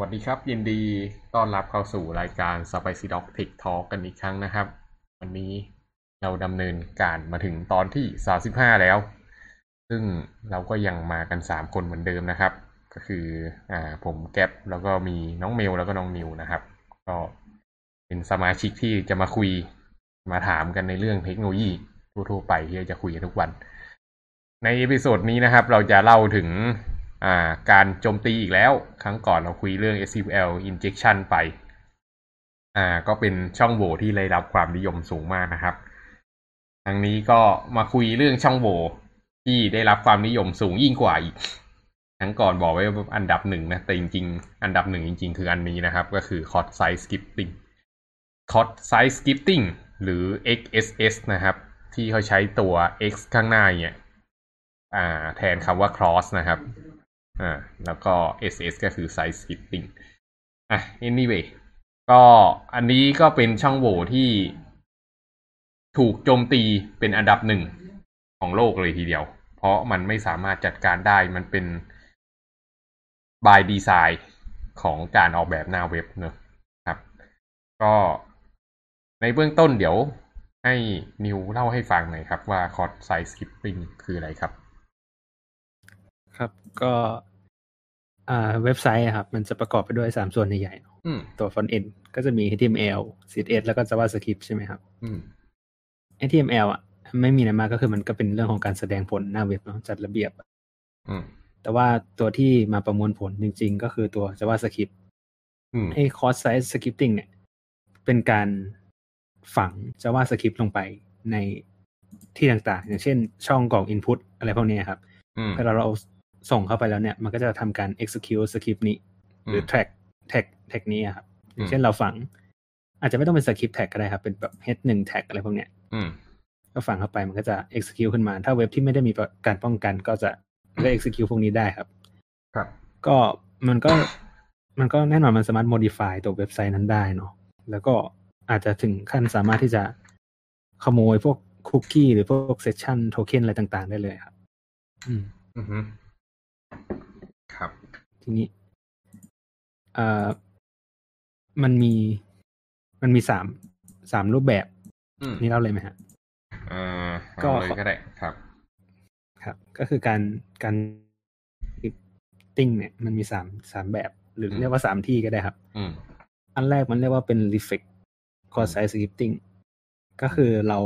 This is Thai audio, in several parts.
สวัสดีครับยินดีต้อนรับเข้าสู่รายการ Spicy Dog Tech Talk กันอีกครั้งนะครับ วันนี้เราดำเนินการมาถึงตอนที่ 35 แล้ว ซึ่งเราก็ยังมากัน 3 คนเหมือนเดิมนะครับ ก็คืออ่าผมแก๊ปแล้วก็มีน้องเมลแล้วก็น้องนิวนะครับ ก็เป็นสมาชิกที่จะมาคุยมาถามกันในเรื่องเทคโนโลยีทั่วๆไปที่จะคุยกันทุกวัน ใน episode นี้นะครับ เราจะเล่าถึง การโจมตีอีกแล้ว ครั้งก่อนเราคุยเรื่อง SQL injection ไป อ่า ก็เป็นช่องโหว่ที่ได้รับความนิยมสูงมากนะครับครั้งนี้ก็มาคุยเรื่องช่องโหว่ที่ได้รับความนิยมสูงยิ่งกว่าอีกครั้งก่อนบอกไว้ว่าอันดับหนึ่งนะ แต่จริงๆ อันดับหนึ่งจริง ๆ คืออันนี้นะครับ ก็คือ Code Size Skipping Code Size Skipping หรือ XSS นะครับ ที่เขาใช้ตัว X ข้างหน้าเนี่ย อ่า แทนคำว่า cross นะครับ อ่าแล้วก็ SS ก็คือ size skipping อะ anyway ก็อันนี้ก็เป็นช่องโหว่ที่ถูกโจมตีเป็นอันดับหนึ่งของโลกเลยทีเดียว เพราะมันไม่สามารถจัดการได้มันเป็น by design ของการออกแบบหน้าเว็บเนอะครับ ก็ในเบื้องต้นเดี๋ยวให้นิวเล่าให้ฟังหน่อยครับว่า code size skipping คืออะไรครับ ครับก็ อ่าเว็บไซต์อะครับ มันจะประกอบไปด้วยสามส่วนใหญ่ๆเนอะอืมตัว front end ก็จะมี HTML CSS แล้วก็ JavaScript ใช่ไหมครับอืม HTML อะไม่มีอะไรมากก็คือมันก็เป็นเรื่องของการแสดงผลหน้าเว็บเนาะจัดระเบียบอืมแต่ว่าตัวที่มาประมวลผลจริง ๆ ก็คือตัว JavaScript อืมไอ้ cross site scripting เนี่ย เป็นการฝัง JavaScript ลงไปในที่ต่างๆ อย่างเช่นช่องกรอก input อะไรพวกเนี้ยครับอืมเวลาเรา ส่งเข้าไปแล้วเนี่ย มันก็จะทำการ execute script นี้ หรือม track tag tag นี้อะครับอืมเช่นเราฝัง อาจจะไม่ต้องเป็น script tag ก็ได้ครับ เป็นแบบ head หนึ่ง tag อะไรพวกเนี้ยอืมก็ฝังเข้าไปมันก็จะ execute ขึ้นมา ถ้าเว็บที่ไม่ได้มีการป้องกันก็จะก็ execute พวกนี้ได้ครับ ครับ ก็มันก็มันก็แน่นอนมันสามารถ modify ตัวเว็บไซต์นั้นได้เนาะแล้วก็อาจจะถึงขั้นสามารถที่จะขโมยพวกคุกกี้หรือพวกเซสชันโทเค็นอะไรต่างๆ ได้เลยครับ อืม อือฮึครับ ทีนี้เอ่อมันมีมันมีสามสามรูปแบบอืมนี่เล่าเลยไหมฮะอ่าก็เอาเลยก็ได้ครับ ครับ ก็คือการการติ้งเนี่ย มันมีสามสามแบบ หรืออืมเรียกว่าสามที่ก็ได้ครับอืมอันแรกมันเรียกว่าเป็น reflect cross site scripting ก็คือเรา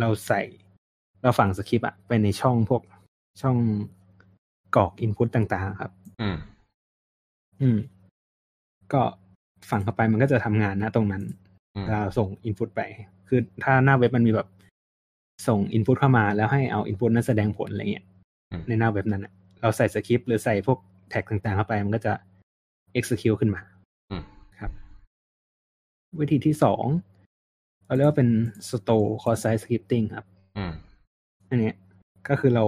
เราใส่เราฝังสคริปต์อะไปในช่องพวกช่องกรอก input ต่างๆ ครับ อืม อืม ก็ฝังเข้าไปมันก็จะทำงานนะตรงนั้นอืมเราส่ง input ไป คือถ้าหน้าเว็บมันมีแบบ ส่ง input เข้ามาแล้วให้เอา input นั้นแสดงผลอะไรเงี้ยอืมในหน้าเว็บนั้นอะเราใส่สคริปต์หรือใส่พวกแท็กต่างๆเข้าไป มันก็จะ execute ขึ้นมาอืมครับ วิธีที่สองเราเรียกว่าเป็น store cross site scripting ครับอืมอันเนี้ยก็คือเรา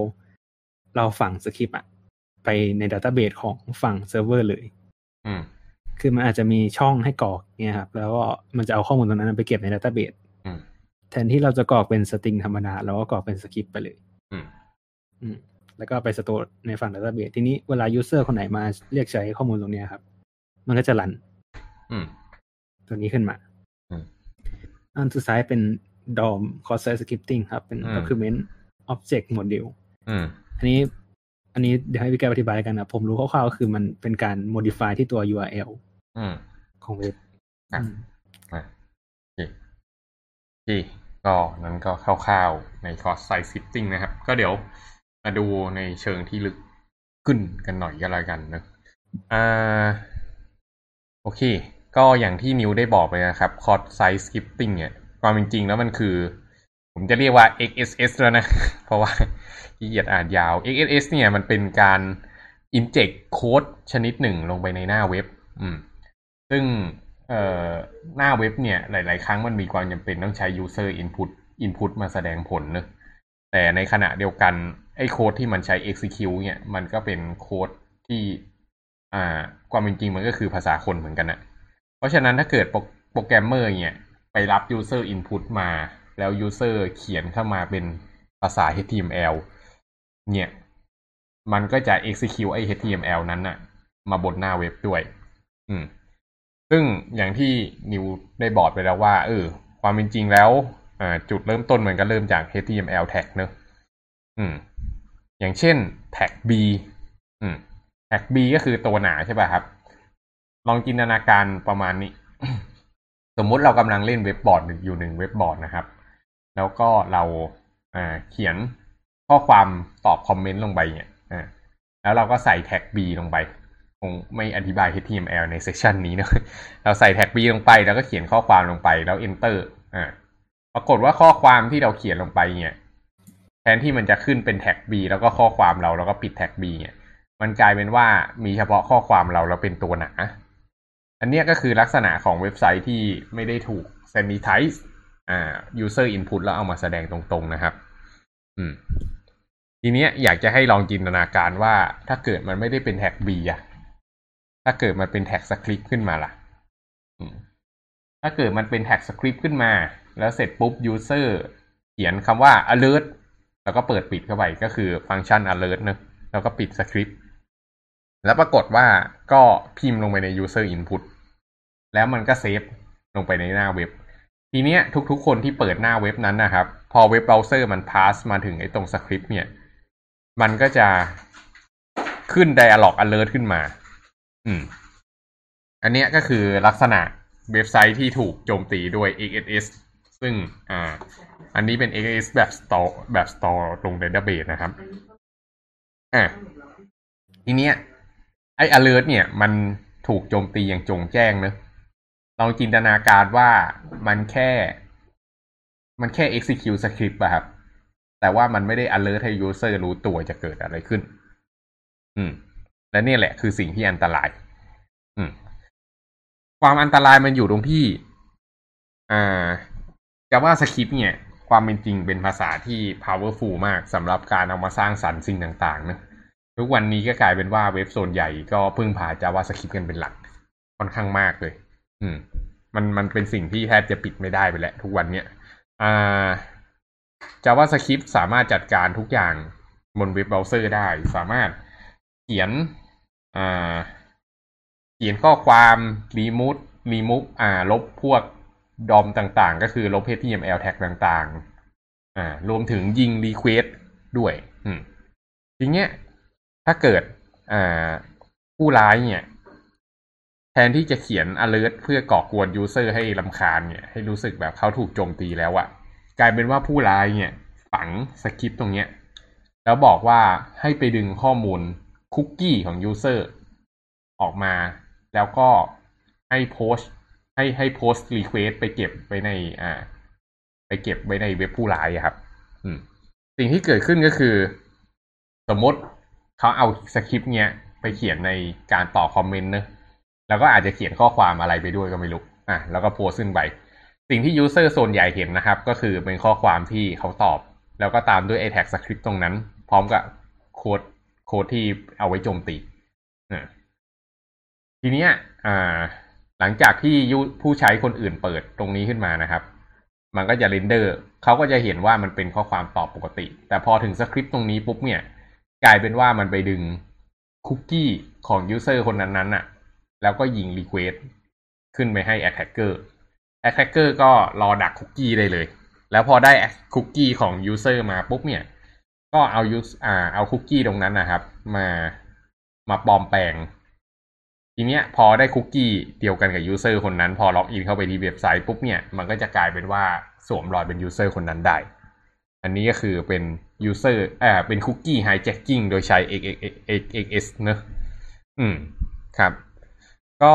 เราฝังสคริปต์อะ ไปใน database ของฝั่งเซิร์ฟเวอร์เลยอืมคือมันอาจจะมีช่องให้กรอกเนี่ยครับ แล้วก็มันจะเอาข้อมูลตรงนั้นไปเก็บใน database อืมแทนที่เราจะกรอกเป็น string ธรรมดาเราก็กรอกเป็นสคริปต์ไปเลยอืมอืมแล้วก็ไป store ในฝั่ง database ทีนี้เวลา user คนไหนมาเรียกใช้ข้อมูลตรงเนี้ยครับ มันก็จะรันอืมตัวนี้ขึ้นมาอืมอันสุดท้ายเป็น DOM cross site scripting ครับ เป็นอืม document object module อืมอันนี้ อันนี้เดี๋ยวให้พี่แก๊ปอธิบายแล้วกันนะผมรู้คร่าวๆก็คือมันเป็นการ modify ที่ตัว URL อืมของเว็บครับอืมอะโอเคโอเคก็นั้นก็คร่าวๆในคอร์สไซซิ t ติ้งนะครับ ก็เดี๋ยวมาดูในเชิงที่ลึกขึ้นกันหน่อยก็แล้วกันนะอ่าโอเค ก็อย่างที่นิวได้บอกไปนะครับคอร์สไซซิ t ติ้งเนี่ยความเป็นจริงแล้วมันคือ ผมจะเรียกว่า XSS แล้วนะ เพราะว่าขี้เกียจอ่านยาว XSS เนี่ยมันเป็นการ inject โค้ดชนิดหนึ่งลงไปในหน้าเว็บ อืม ซึ่งเอ่อหน้าเว็บเนี่ย หลาย ๆ ครั้งมันมีความจำเป็นต้องใช้ user input input มาแสดงผลเนอะแต่ในขณะเดียวกัน ไอ้โค้ดที่มันใช้ execute เนี่ย มันก็เป็นโค้ดที่ อ่า ความเป็นจริงมันก็คือภาษาคนเหมือนกันนะเพราะฉะนั้นถ้าเกิดโปรแกรมเมอร์เนี่ย ไปรับ user input มา แล้ว user เขียนเข้ามาเป็นภาษา HTML เนี่ย มันก็จะ execute ไอ้ HTML นั้นน่ะ มาบนหน้าเว็บด้วย อืม ซึ่งอย่างที่นิวได้บอกไปแล้วว่า เออ ความเป็นจริงแล้วจุดเริ่มต้นมันก็เริ่มจาก HTML tag เนอะอืม อย่างเช่น tag b อืม tag b ก็คือตัวหนาใช่ป่ะครับ ลองจินตนาการประมาณนี้ สมมุติเรากำลังเล่นเว็บบอร์ดอยู่หนึ่งเว็บบอร์ดนะครับ แล้วก็เราเขียนข้อความตอบคอมเมนต์ลงไปเนี่ยแล้วเราก็ใส่แท็ก b ลงไปคงไม่อธิบาย HTML ในเซสชันนี้นะเราใส่แท็ก b ลงไปแล้วก็เขียนข้อความลงไปแล้ว enter อ่าปรากฏว่าข้อความที่เราเขียนลงไปเนี่ยแทนที่มันจะขึ้นเป็นแท็ก b แล้วก็ข้อความเราแล้วก็ปิดแท็ก b เนี่ยมันกลายเป็นว่ามีเฉพาะข้อความเราแล้วเป็นตัวหนา อันนี้ก็คือลักษณะของเว็บไซต์ที่ไม่ได้ถูก sanitize อ่า user input แล้วเอามาแสดงตรงๆนะครับ อืม ทีเนี้ยอยากจะให้ลองจินตนาการว่าถ้าเกิดมันไม่ได้เป็นแท็ก B อะถ้าเกิดมันเป็นแท็กสคริปต์ขึ้นมาล่ะ อืม ถ้าเกิดมันเป็นแท็กสคริปต์ขึ้นมา แล้วเสร็จปุ๊บ user เขียนคำว่า alert แล้วก็เปิดปิดเข้าไปก็คือฟังก์ชัน alert นะแล้วก็ปิดสคริปต์แล้วปรากฏว่าก็พิมพ์ลงไปใน user input แล้วมันก็เซฟลงไปในหน้าเว็บ ทีเนี้ยทุกๆคนที่เปิดหน้าเว็บนั้นนะครับ พอเว็บเบราว์เซอร์มันพาสมาถึงไอ้ตรงสคริปต์เนี่ย มันก็จะขึ้น dialog alert ขึ้นมา อืม อันเนี้ยก็คือลักษณะเว็บไซต์ที่ถูกโจมตีด้วย XSS ซึ่งอ่า อันนี้เป็น XSS แบบ store แบบ store ลง database นะครับ อ่าทีเนี้ยไอ้ alert เนี่ย มันถูกโจมตีอย่างจงแจ้งเนะ ลองจินตนาการว่ามันแค่ มันแค่ execute script อะครับ แต่ว่ามันไม่ได้ alert ให้ user รู้ตัวจะเกิดอะไรขึ้น อืม และนี่แหละคือสิ่งที่อันตราย อืม ความอันตรายมันอยู่ตรงที่ อ่า JavaScript เนี่ย ความเป็นจริงเป็นภาษาที่ powerful มากสำหรับการเอามาสร้างสรรค์สิ่งต่างๆนะทุกวันนี้ก็กลายเป็นว่าเว็บโซนใหญ่ก็พึ่งพา JavaScript กันเป็นหลัก ค่อนข้างมากเลย อืม มันมันเป็นสิ่งที่แทบจะปิดไม่ได้ไปแล้วทุกวันเนี้ยอ่า JavaScript สามารถจัดการทุกอย่างบนเว็บเบราว์เซอร์ได้ สามารถเขียนอ่าเขียนข้อความ remove remove อ่า ลบพวกดอมต่างๆ ก็คือลบ HTML tag ต่างๆ อ่า รวมถึงยิง request ด้วย อืมทีเนี้ย ถ้าเกิดอ่าผู้ร้ายเนี่ย แทนที่จะเขียน alert เพื่อก่อกวน user ให้ลำคาญเนี่ย ให้รู้สึกแบบเขาถูกโจมตีแล้วอะกลายเป็นว่าผู้ร้ายเนี่ย ฝังสคริปต์ตรงเนี้ย แล้วบอกว่าให้ไปดึงข้อมูลคุกกี้ของ user ออกมา แล้วก็ให้โพสให้ให้ post request ไปเก็บไว้ใน อ่า ไปเก็บไว้ในเว็บผู้ร้ายครับ อืม สิ่งที่เกิดขึ้นก็คือ สมมติเขาเอาสคริปต์เนี้ยไปเขียนในการต่อคอมเมนต์เนอะ แล้วก็อาจจะเขียนข้อความอะไรไปด้วยก็ไม่รู้อะแล้วก็โพสต์ขึ้นไป สิ่งที่ user ส่วนใหญ่เห็นนะครับ ก็คือเป็นข้อความที่เขาตอบ แล้วก็ตามด้วยไอ tag สคริปต์ตรงนั้น พร้อมกับโค้ดโค้ดที่เอาไว้โจมตีอ่าทีเนี้ยอ่าหลังจากที่ยูผู้ใช้คนอื่นเปิดตรงนี้ขึ้นมานะครับ มันก็จะ render เขาก็จะเห็นว่ามันเป็นข้อความตอบปกติ แต่พอถึงสคริปต์ตรงนี้ปุ๊บเนี่ย กลายเป็นว่ามันไปดึงคุกกี้ของ user คนนั้นๆน่ะ แล้วก็ยิง request ขึ้นไปให้ attacker attacker ก็รอดักคุกกี้ได้เลย แล้วพอได้คุกกี้ของ user มาปุ๊บเนี่ย ก็เอา use อ่าเอาคุกกี้ตรงนั้นนะครับ มามาปลอมแปลง ทีเนี้ยพอได้คุกกี้เดียวกันกับ user คนนั้น พอล็อกอินเข้าไปที่เว็บไซต์ปุ๊บเนี่ยมันก็จะกลายเป็นว่าสวมรอยเป็น user คนนั้นได้ อันนี้ก็คือเป็น user อ่าเป็นคุกกี้ hijacking โดยใช้ XXS เนอะอืมครับ ก็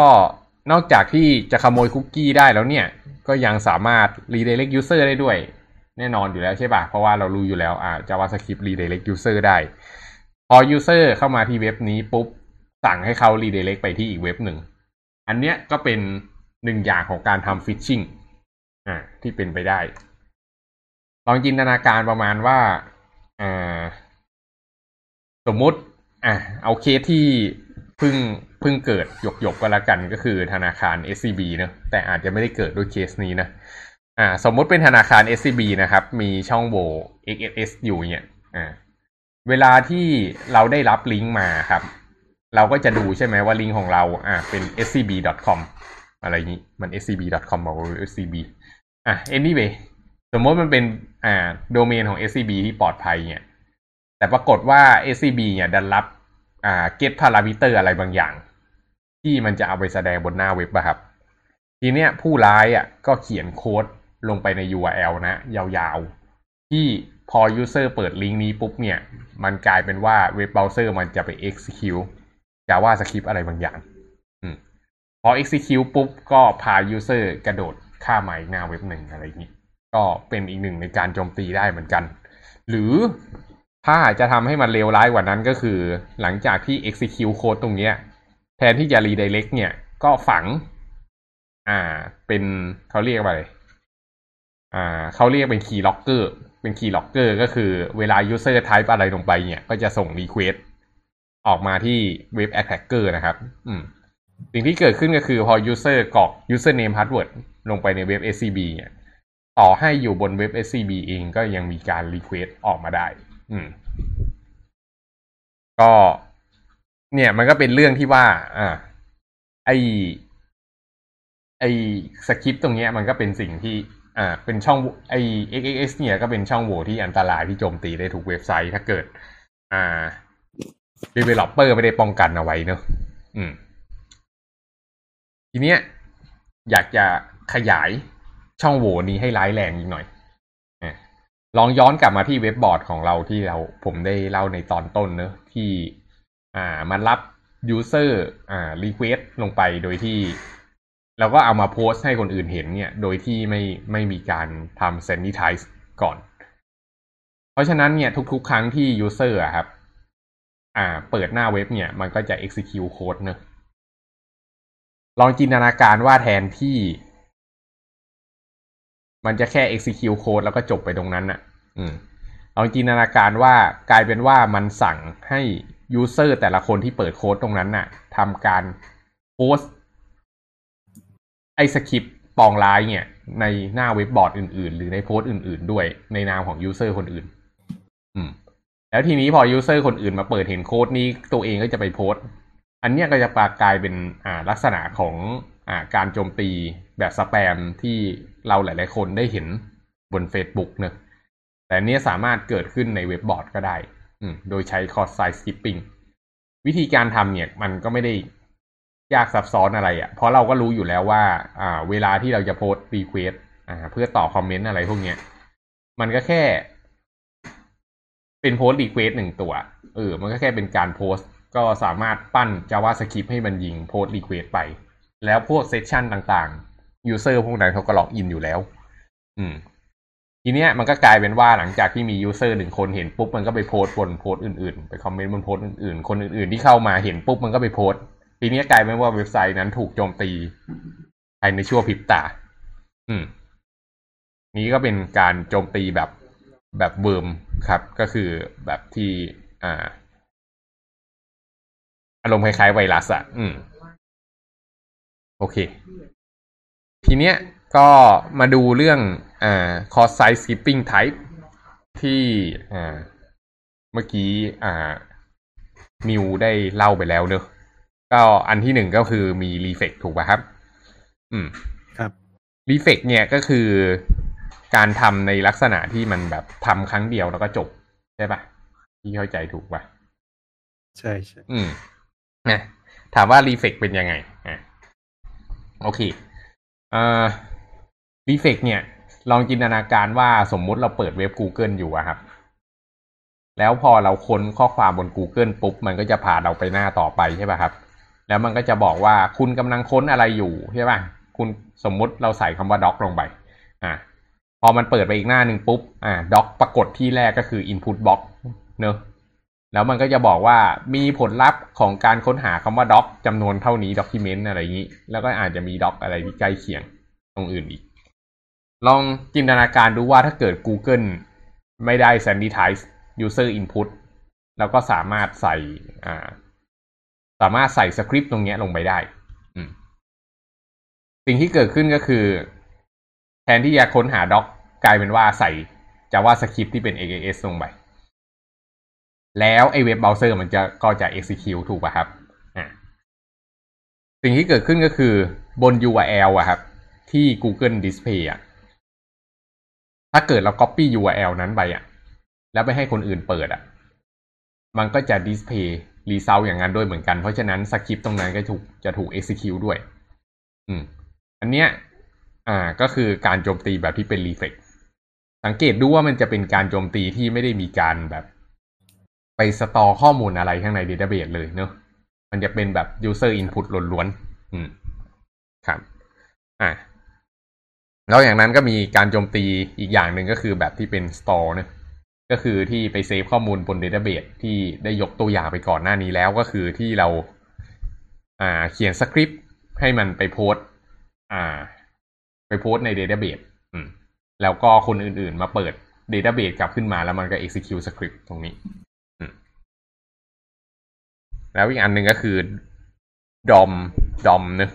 นอกจากที่จะขโมยคุกกี้ได้แล้วเนี่ย ก็ยังสามารถ redirect user ได้ด้วย แน่นอนอยู่แล้วใช่ปะเพราะว่าเรารู้อยู่แล้วอ่า JavaScript redirect user ได้ พอ user เข้ามาที่เว็บนี้ปุ๊บ สั่งให้เขา redirect ไปที่อีกเว็บหนึ่ง อันเนี้ยก็เป็นหนึ่งอย่างของการทำ phishing อ่า ที่เป็นไปได้ ลองจินตนาการประมาณว่าอ่าสมมุติ อะเอาเคสที่ พิ่งเพิ่งเกิดหยกหยกก็แล้วกันก็คือธนาคาร SCB เนะแต่อาจจะไม่ได้เกิดด้วยเคสนี้นะอ่า สมมติเป็นธนาคาร SCB นะครับ มีช่องโหว่ XSS อยู่เนี่ยอ่าเวลาที่เราได้รับลิงก์มาครับ เราก็จะดูใช่ไหมว่าลิงก์ของเราอ่าเป็น scb.com อะไรนี้มัน scb.com บอกว่า scb อะ anyway สมมติมันเป็นอ่าโดเมนของ scb ที่ปลอดภัยเนี่ยแต่ปรากฏว่า scb เนี่ยดันรับ อ่า get parameter อะไรบางอย่าง ที่มันจะเอาไปแสดงบนหน้าเว็บอะครับ ทีเนี้ยผู้ร้ายอะก็เขียนโค้ดลงไปใน URL นะ ยาวๆ ที่พอ user เปิดลิงก์นี้ปุ๊บเนี่ย มันกลายเป็นว่าเว็บเบราว์เซอร์มันจะไป execute JavaScript อะไรบางอย่างอพอ execute ปุ๊บก็พา user กระโดดข้ามมาอีกหน้าเว็บหนึ่งอะไรอย่างนี้ ก็เป็นอีกหนึ่งในการโจมตีได้เหมือนกัน หรือ ถ้าจะทำให้มันเลวร้ายกว่านั้นก็คือ หลังจากที่ execute code ตรงเนี้ย แทนที่จะ redirect เนี่ย ก็ฝัง อ่า เป็นเขาเรียกว่าอะไรอ่าเขาเรียกเป็น key locker เป็น key locker ก็คือเวลา user type อะไรลงไปเนี่ย ก็จะส่ง request ออกมาที่เว็บ attacker นะครับ อืม สิ่งที่เกิดขึ้นก็คือพอ user กรอก username password ลงไปในเว็บ SCB เนี่ย ต่อให้อยู่บนเว็บ SCB เองก็ยังมีการ request ออกมาได้ อืม ก็ เนี่ย มันก็เป็นเรื่องที่ว่า อ่า ไอไอสคริปต์ตรงเนี้ย มันก็เป็นสิ่งที่ อ่า เป็นช่องไอ XXS เนี่ยก็เป็นช่องโหว่ที่อันตรายที่โจมตีได้ทุกเว็บไซต์ถ้าเกิด อ่า developer ไม่ได้ป้องกันเอาไว้เนอะอืม ทีเนี้ย อยากจะขยายช่องโหว่นี้ให้ร้ายแรงอีกหน่อย ลองย้อนกลับมาที่เว็บบอร์ดของเราที่เราผมได้เล่าในตอนต้นเนอะที่อ่ามันรับ user อ่า request ลงไปโดยที่เราก็เอามาโพสต์ให้คนอื่นเห็นเนี่ย โดยที่ไม่ไม่มีการทำ sanitize ก่อน เพราะฉะนั้นเนี่ย ทุกๆ ครั้งที่ user อะครับ อ่า เปิดหน้าเว็บเนี่ย มันก็จะ execute code เนอะลองจินตนาการว่าแทนที่ มันจะแค่ execute code แล้วก็จบไปตรงนั้นน่ะ อืมลองจินตนาการว่ากลายเป็นว่ามันสั่งให้ user แต่ละคนที่เปิดโค้ดตรงนั้นน่ะทำการโพสไอ้สคริปต์ปองร้ายเนี่ย ในหน้าเว็บบอร์ดอื่นๆ หรือในโพสต์อื่น ๆ ด้วยในนามของ user คนอื่น อืม แล้วทีนี้พอ user คนอื่นมาเปิดเห็นโค้ดนี้ตัวเองก็จะไปโพสต์ อันเนี้ยก็จะปากลายเป็นอ่าลักษณะของ การโจมตีแบบสแปมที่เราหลาย ๆ คนได้เห็นบน Facebook เนะแต่เนี้ยสามารถเกิดขึ้นในเว็บบอร์ดก็ได้ โดยใช้ cross site scripting วิธีการทำเนี่ยมันก็ไม่ได้ยากซับซ้อนอะไรอะ่ะ เพราะเราก็รู้อยู่แล้วว่าอ่า เวลาที่เราจะ post request อ่าเพื่อต่อคอมเมนต์อะไรพวกเนี้ย มันก็แค่ เป็น post request หนึ่งตัว เออ มันก็แค่เป็นการโพสต์ ก็สามารถปั้น JavaScript ให้มันยิง post request ไป แล้วพวก session ต่างๆ user พวกนั้นเขาก็ล็อกอินอยู่แล้ว อืม ทีเนี้ยมันก็กลายเป็นว่าหลังจากที่มี user หนึ่งคนเห็นปุ๊บมันก็ไปโพสต์บนโพสต์อื่นๆ ไปคอมเมนต์บนโพสต์อื่นๆ คนอื่นๆที่เข้ามาเห็นปุ๊บมันก็ไปโพสต์ ทีเนี้ยกลายเป็นว่าเว็บไซต์นั้นถูกโจมตีภายในชั่วพริบตา อืม นี้ก็เป็นการโจมตีแบบแบบ worm ครับ ก็คือแบบที่ อ่า อารมณ์คล้ายๆไวรัสอะอืม โอเค ทีเนี้ยก็มาดูเรื่องอ่า cross site skipping type ที่อ่าเมื่อกี้อ่ามิวได้เล่าไปแล้วเนอะก็อันที่หนึ่งก็คือมี reflect ถูกป่ะครับ อืม ครับ reflect เนี่ยก็คือการทำในลักษณะที่มันแบบทำครั้งเดียวแล้วก็จบ ใช่ป่ะที่เข้าใจถูกป่ะ ใช่ใช่อืมนะถามว่า reflect เป็นยังไงอะ โอเคอ่อ reflect เนี่ย ลองจินตนาการว่าสมมุติเราเปิดเว็บ Google อยู่อะครับ แล้วพอเราค้นข้อความบน Google ปุ๊บ มันก็จะพาเราไปหน้าต่อไปใช่ป่ะครับ แล้วมันก็จะบอกว่าคุณกำลังค้นอะไรอยู่ใช่ป่ะคุณสมมุติเราใส่คำว่า doc ลงไป อะพอมันเปิดไปอีกหน้าหนึ่งปุ๊บ อ่า doc ปรากฏที่แรกก็คือ input box เนอะ แล้วมันก็จะบอกว่ามีผลลัพธ์ของการค้นหาคำว่า doc จำนวนเท่านี้ document อะไรอย่างนี้ แล้วก็อาจจะมี doc อะไรที่ใกล้เคียงตรงอื่นอีก ลองจินตนาการดูว่าถ้าเกิด Google ไม่ได้ sanitize user input แล้วก็สามารถใส่อ่า สามารถใส่สคริปต์ตรงนี้ลงไปได้ สิ่งที่เกิดขึ้นก็คือ แทนที่จะค้นหา doc กกลายเป็นว่าใส่ JavaScript ที่เป็น XXS ลงไป แล้วไอ้เว็บเบราว์เซอร์มันจะก็จะ execute ถูกป่ะครับสิ่งที่เกิดขึ้นก็คือบน URL อะครับ ที่ Google Display อะถ้าเกิดเรา copy URL นั้นไปอะแล้วไปให้คนอื่นเปิดอะมันก็จะ display result อย่างนั้นด้วยเหมือนกัน เพราะฉะนั้นสคริปต์ตรงนั้นก็ถูกจะถูก execute ด้วย อืม อันเนี้ย อ่า ก็คือการโจมตีแบบที่เป็น reflex สังเกตดูว่ามันจะเป็นการโจมตีที่ไม่ได้มีการแบบ ไปสตอข้อมูลอะไรข้างใน database เลยเนอะมันจะเป็นแบบ user input ล้วนๆอืมครับ อ่าแล้วอย่างนั้นก็มีการโจมตีอีกอย่างหนึ่งก็คือแบบที่เป็น store เนะก็คือที่ไปเซฟข้อมูลบน database ที่ได้ยกตัวอย่างไปก่อนหน้านี้แล้วก็คือที่เรา อ่า เขียนสคริปต์ให้มันไปโพสอ่า ไปโพสใน database อืม แล้วก็คนอื่นๆมาเปิด database กลับขึ้นมาแล้วมันก็ execute script ตรงนี้ แล้วอีกอันหนึ่งก็คือ DOM DOM เนะ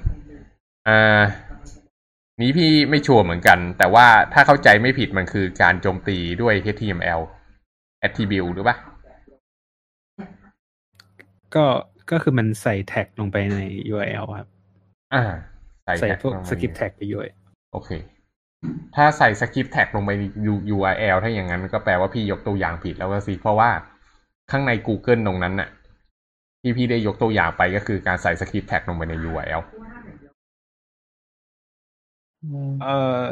อ่า นี้พี่ไม่ชัวร์เหมือนกัน แต่ว่าถ้าเข้าใจไม่ผิดมันคือการโจมตีด้วย HTML attribute หรือปะก็ก็คือมันใส่ tag ลงไปใน URL ครับ อ่า ใส่ tag พวกลงไป script tag ไปด้วยโอเค ถ้าใส่ script tag ลงไปใน URL ถ้าอย่างนั้นก็แปลว่าพี่ยกตัวอย่างผิดแล้วก็สิ เพราะว่าข้างใน Google ตรงนั้นน่ะ ที่พี่ได้ยกตัวอย่างไปก็คือการใส่ script tag ลงไปใน URL เออ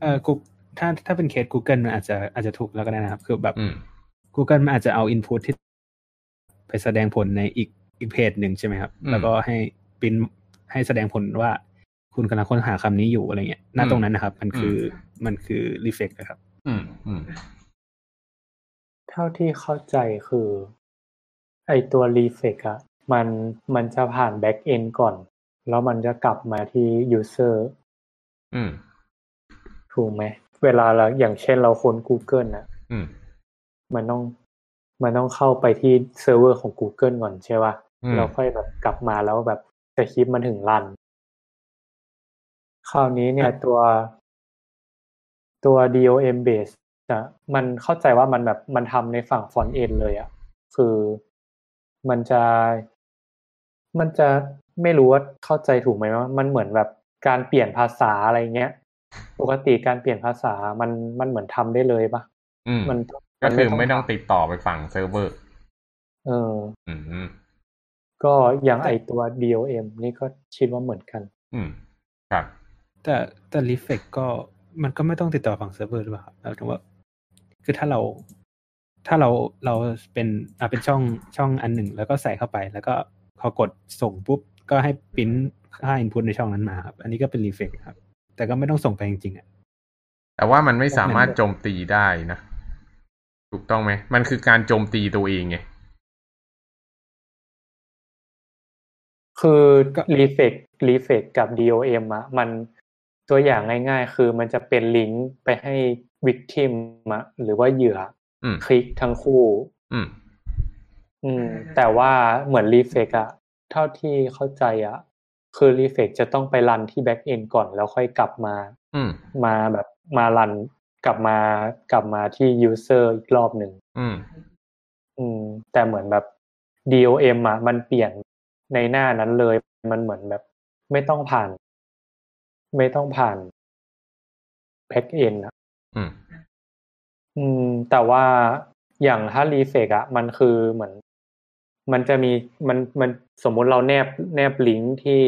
เออกูถ้าถ้าเป็นเคส Google มันอาจจะอาจจะถูกแล้วก็ได้นะครับ คือแบบอืม Google มันอาจจะเอา input ที่ไปแสดงผลในอีกอีกเพจหนึ่งใช่ไหมครับอืมแล้วก็ให้ปริ้นให้แสดงผลว่าคุณกำลังค้นหาคำนี้อยู่อะไรเงี้ยหน้าอืมตรงนั้นนะครับ มันคือมันคือ reflect นะครับ อืมอืมเท่าที่เข้าใจคือ ไอตัว reflex อะมันมันจะผ่าน back end ก่อน แล้วมันจะกลับมาที่ user อืม ถูกไหม เวลาเราอย่างเช่นเราค้น Google นะอืม มันต้องมันต้องเข้าไปที่เซิร์ฟเวอร์ของ Google ก่อนใช่ป่ะอืมแล้วค่อยแบบกลับมาแล้วแบบสคริปต์มันถึง run คราวนี้เนี่ยตัวตัว DOM base อะมันเข้าใจว่ามันแบบมันทำในฝั่ง front end เลยอะคือ มันจะ มันจะไม่รู้ว่าเข้าใจถูกไหมว่ามันเหมือนแบบการเปลี่ยนภาษาอะไรเงี้ย ปกติการเปลี่ยนภาษามันมันเหมือนทำได้เลยปะอืมมันก็คือไม่ต้องทำติดต่อไปฝั่งเซิร์ฟเวอร์ เอออืมอืมก็อย่างไอตัว DOM นี่ก็คิดว่าเหมือนกัน อืมครับ แต่แต่ reflect ก็มันก็ไม่ต้องติดต่อฝั่งเซิร์ฟเวอร์หรือเปล่าครับหมายถึงว่า คือถ้าเรา ถ้าเราเราเป็นอ่าเป็นช่องช่องอันหนึ่ง แล้วก็ใส่เข้าไป แล้วก็พอกดส่งปุ๊บก็ให้ปริ้นค่า input ในช่องนั้นมาครับ อันนี้ก็เป็น reflect ครับ แต่ก็ไม่ต้องส่งไปจริงๆอะแต่ว่ามันไม่สามารถโจมตีได้นะ ถูกต้องไหม มันคือการโจมตีตัวเองไงคือก็ reflect reflect กับ DOM อะมันตัวอย่างง่ายๆ คือมันจะเป็นลิงก์ไปให้ victim อะหรือว่าเหยื่ออืม คลิกทั้งคู่ อืม อืม แต่ว่าเหมือน reflect อะเท่าที่เข้าใจอะคือ reflect จะต้องไปรันที่ back end ก่อนแล้วค่อยกลับมา อืม มาแบบมารันกลับมากลับมาที่ user อีกรอบหนึ่งอืม อืม แต่เหมือนแบบ DOM อะมันเปลี่ยนในหน้านั้นเลย มันเหมือนแบบ ไม่ต้องผ่าน ไม่ต้องผ่าน back end อะ อืม อืม แต่ว่าอย่างถ้า reflect อะมันคือเหมือน มันจะมีมันมันสมมุติเราแนบแนบลิงก์ที่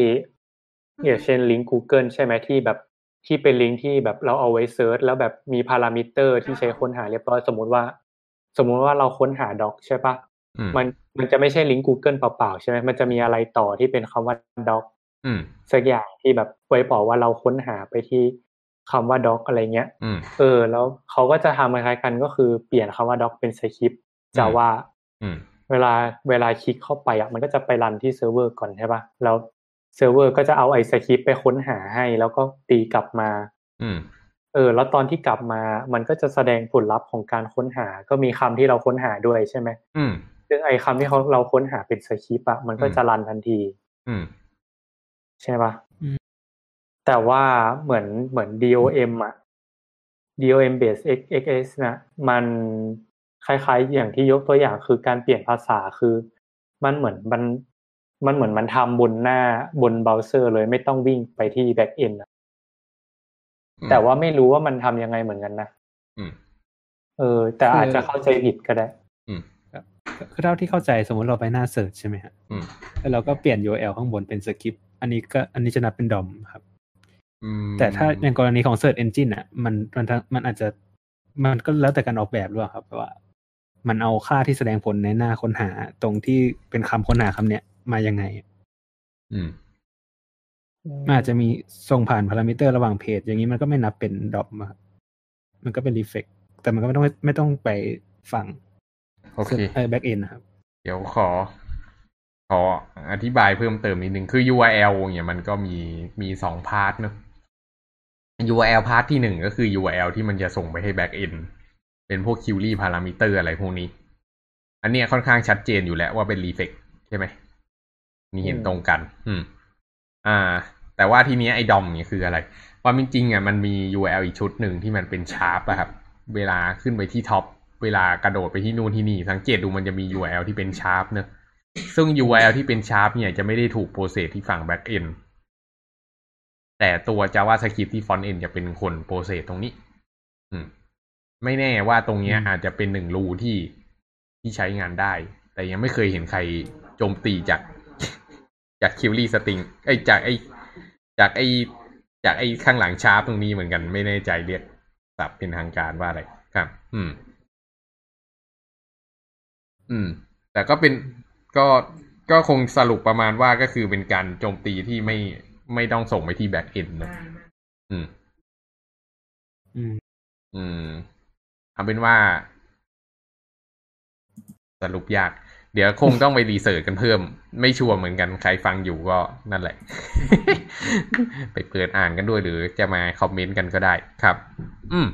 อย่างเช่นลิงก์ Google ใช่ไหมที่แบบที่เป็นลิงก์ที่แบบเราเอาไว้ search แล้วแบบมีพารามิเตอร์ที่ใช้ค้นหาเรียบร้อยสมมุติว่า สมมุติว่าเราค้นหา dog ใช่ปะอืมมันมันจะไม่ใช่ลิงก์ Google เปล่าๆใช่ไหมมันจะมีอะไรต่อที่เป็นคำว่า doc อืมสักอย่างที่แบบไว้บอกว่าเราค้นหาไปที่ คำว่า doc อะไรเงี้ยอืมเออ แล้วเขาก็จะทำคล้ายๆกันก็คือเปลี่ยนคำว่า doc เป็นสคริปต์จะว่าอืมเวลาเวลาคลิกเข้าไปอะมันก็จะไป run ที่เซิร์ฟเวอร์ก่อนใช่ปะแล้วเซิร์ฟเวอร์ก็จะเอาไอ้สคริปต์ไปค้นหาให้ แล้วก็ตีกลับมาอืมเออ แล้วตอนที่กลับมา มันก็จะแสดงผลลัพธ์ของการค้นหา ก็มีคำที่เราค้นหาด้วยใช่ไหมอืมซึ่งไอ้คำที่เขาเราค้นหาเป็นสคริปต์อะมันก็อืมจะ run ทันที อืมใช่ปะอืม แต่ว่าเหมือนเหมือน DOM อะ DOM base XSS นะมันคล้ายๆ อย่างที่ยกตัวอย่างคือการเปลี่ยนภาษาคือ มันเหมือนมันมันเหมือนมันทำบนหน้าบนเบราว์เซอร์เลยไม่ต้องวิ่งไปที่ backend แต่ว่าไม่รู้ว่ามันทำยังไงเหมือนกันนะอืมเออ แต่อาจจะเข้าใจผิดก็ได้อืมคือเท่าที่เข้าใจสมมติเราไปหน้าเสิร์ชใช่ไหมฮะอืมแล้วเราก็เปลี่ยน URL ข้างบนเป็นสคริปต์อันนี้ก็อันนี้จะนับเป็นดอมครับอืม แต่ถ้าในกรณีของ Search Engine อะ มันมันทั้งมันอาจจะมันก็แล้วแต่การออกแบบด้วยครับว่า มันเอาค่าที่แสดงผลในหน้าค้นหาตรงที่เป็นคำค้นหาคำเนี้ยมายังไง อืมมันอาจจะมีส่งผ่านพารามิเตอร์ระหว่างเพจ อย่างนี้มันก็ไม่นับเป็น DOM ครับมันก็เป็น reflect แต่มันก็ไม่ต้องไม่ต้องไปฝั่งโอเคเออ backend นะครับ เดี๋ยวขอ ขออธิบายเพิ่มเติมนิดนึงคือ URL เนี่ยมันก็มีมีสอง part เนอะ URL พาร์ทที่หนึ่งก็คือ URL ที่มันจะส่งไปให้ backend เป็นพวก query parameter อะไรพวกนี้ อันเนี้ยค่อนข้างชัดเจนอยู่แล้วว่าเป็น reflect ใช่ไหมนี่เห็นตรงกัน อืม อ่า แต่ว่าทีเนี้ยไอ้ DOM เนี่ยคืออะไรความเป็นจริงอะมันมี URL อีกชุดหนึ่งที่มันเป็น sharp อะครับ เวลาขึ้นไปที่ top เวลากระโดดไปที่นู่นที่นี่ สังเกตดูมันจะมี URL ที่เป็น sharp เนอะซึ่ง URL ที่เป็น sharp เนี่ยจะไม่ได้ถูก process ที่ฝั่ง back end แต่ตัว JavaScript ที่ front end จะเป็นคน process ตรงนี้ อืม ไม่แน่ว่าตรงเนี้ยอืมอาจจะเป็นหนึ่งรูที่ที่ใช้งานได้ แต่ยังไม่เคยเห็นใครโจมตีจาก จาก query string ไอจากไอจากไอจากไอข้างหลัง sharp ตรงนี้เหมือนกันไม่แน่ใจเรียกศัพท์เป็นทางการว่าอะไรครับ อืม อืม แต่ก็เป็นก็ก็คงสรุปประมาณว่าก็คือเป็นการโจมตีที่ไม่ ไม่ต้องส่งไปที่ back end นะอืม อืม อืมเอาเป็นว่า สรุปยาก เดี๋ยวคงต้องไปรีเสิร์ชกันเพิ่ม ไม่ชัวร์เหมือนกันใครฟังอยู่ก็นั่นแหละ ไปเปิดอ่านกันด้วยหรือจะมาคอมเมนต์กันก็ได้ครับ อืม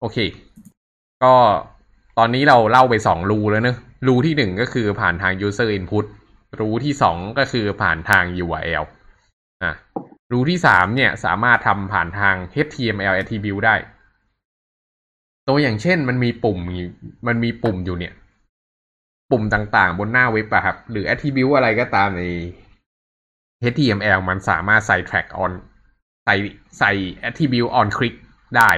โอเค ก็ตอนนี้เราเล่าไปสองรูแล้วเนอะรูที่หนึ่งก็คือผ่านทาง user input รูที่สองก็คือผ่านทาง URL อะรูที่สามเนี่ยสามารถทำผ่านทาง HTML attribute ได้ ตัวอย่างเช่นมันมีปุ่มมันมีปุ่มอยู่เนี่ย ปุ่มต่างๆ บนหน้าเว็บอะครับ หรือ attribute อะไรก็ตามใน HTML มันสามารถใส่ track on ใส่ใส่ attribute on click ได้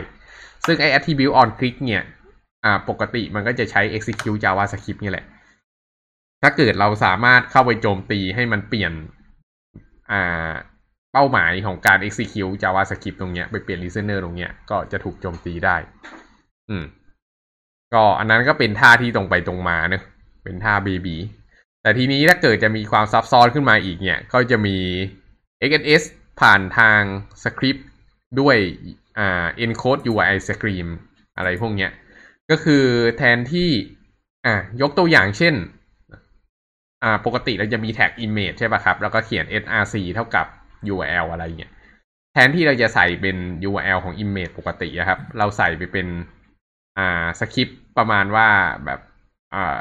ซึ่งไอ้ attribute on click เนี่ยอ่าปกติมันก็จะใช้ execute javascript นี่แหละ ถ้าเกิดเราสามารถเข้าไปโจมตีให้มันเปลี่ยนอ่า เป้าหมายของการ execute javascript ตรงเนี้ยไปเปลี่ยน listener ตรงเนี้ยก็จะถูกโจมตีได้ อืม ก็อันนั้นก็เป็นท่าที่ตรงไปตรงมาเนอะเป็นท่าเบบีแต่ทีนี้ถ้าเกิดจะมีความซับซ้อนขึ้นมาอีกเนี่ย ก็จะมี XNS ผ่านทางสคริปต์ด้วยอ่า encode UI stream อะไรพวกเนี้ย ก็คือแทนที่อ่ายกตัวอย่างเช่นอ่าปกติเราจะมีแท็ก image ใช่ป่ะครับ แล้วก็เขียน src เท่ากับ url อะไรเงี้ยแทนที่เราจะใส่เป็น URL ของ image ปกติอะครับ เราใส่ไปเป็นอ่าสคริปต์ประมาณว่าแบบอ่า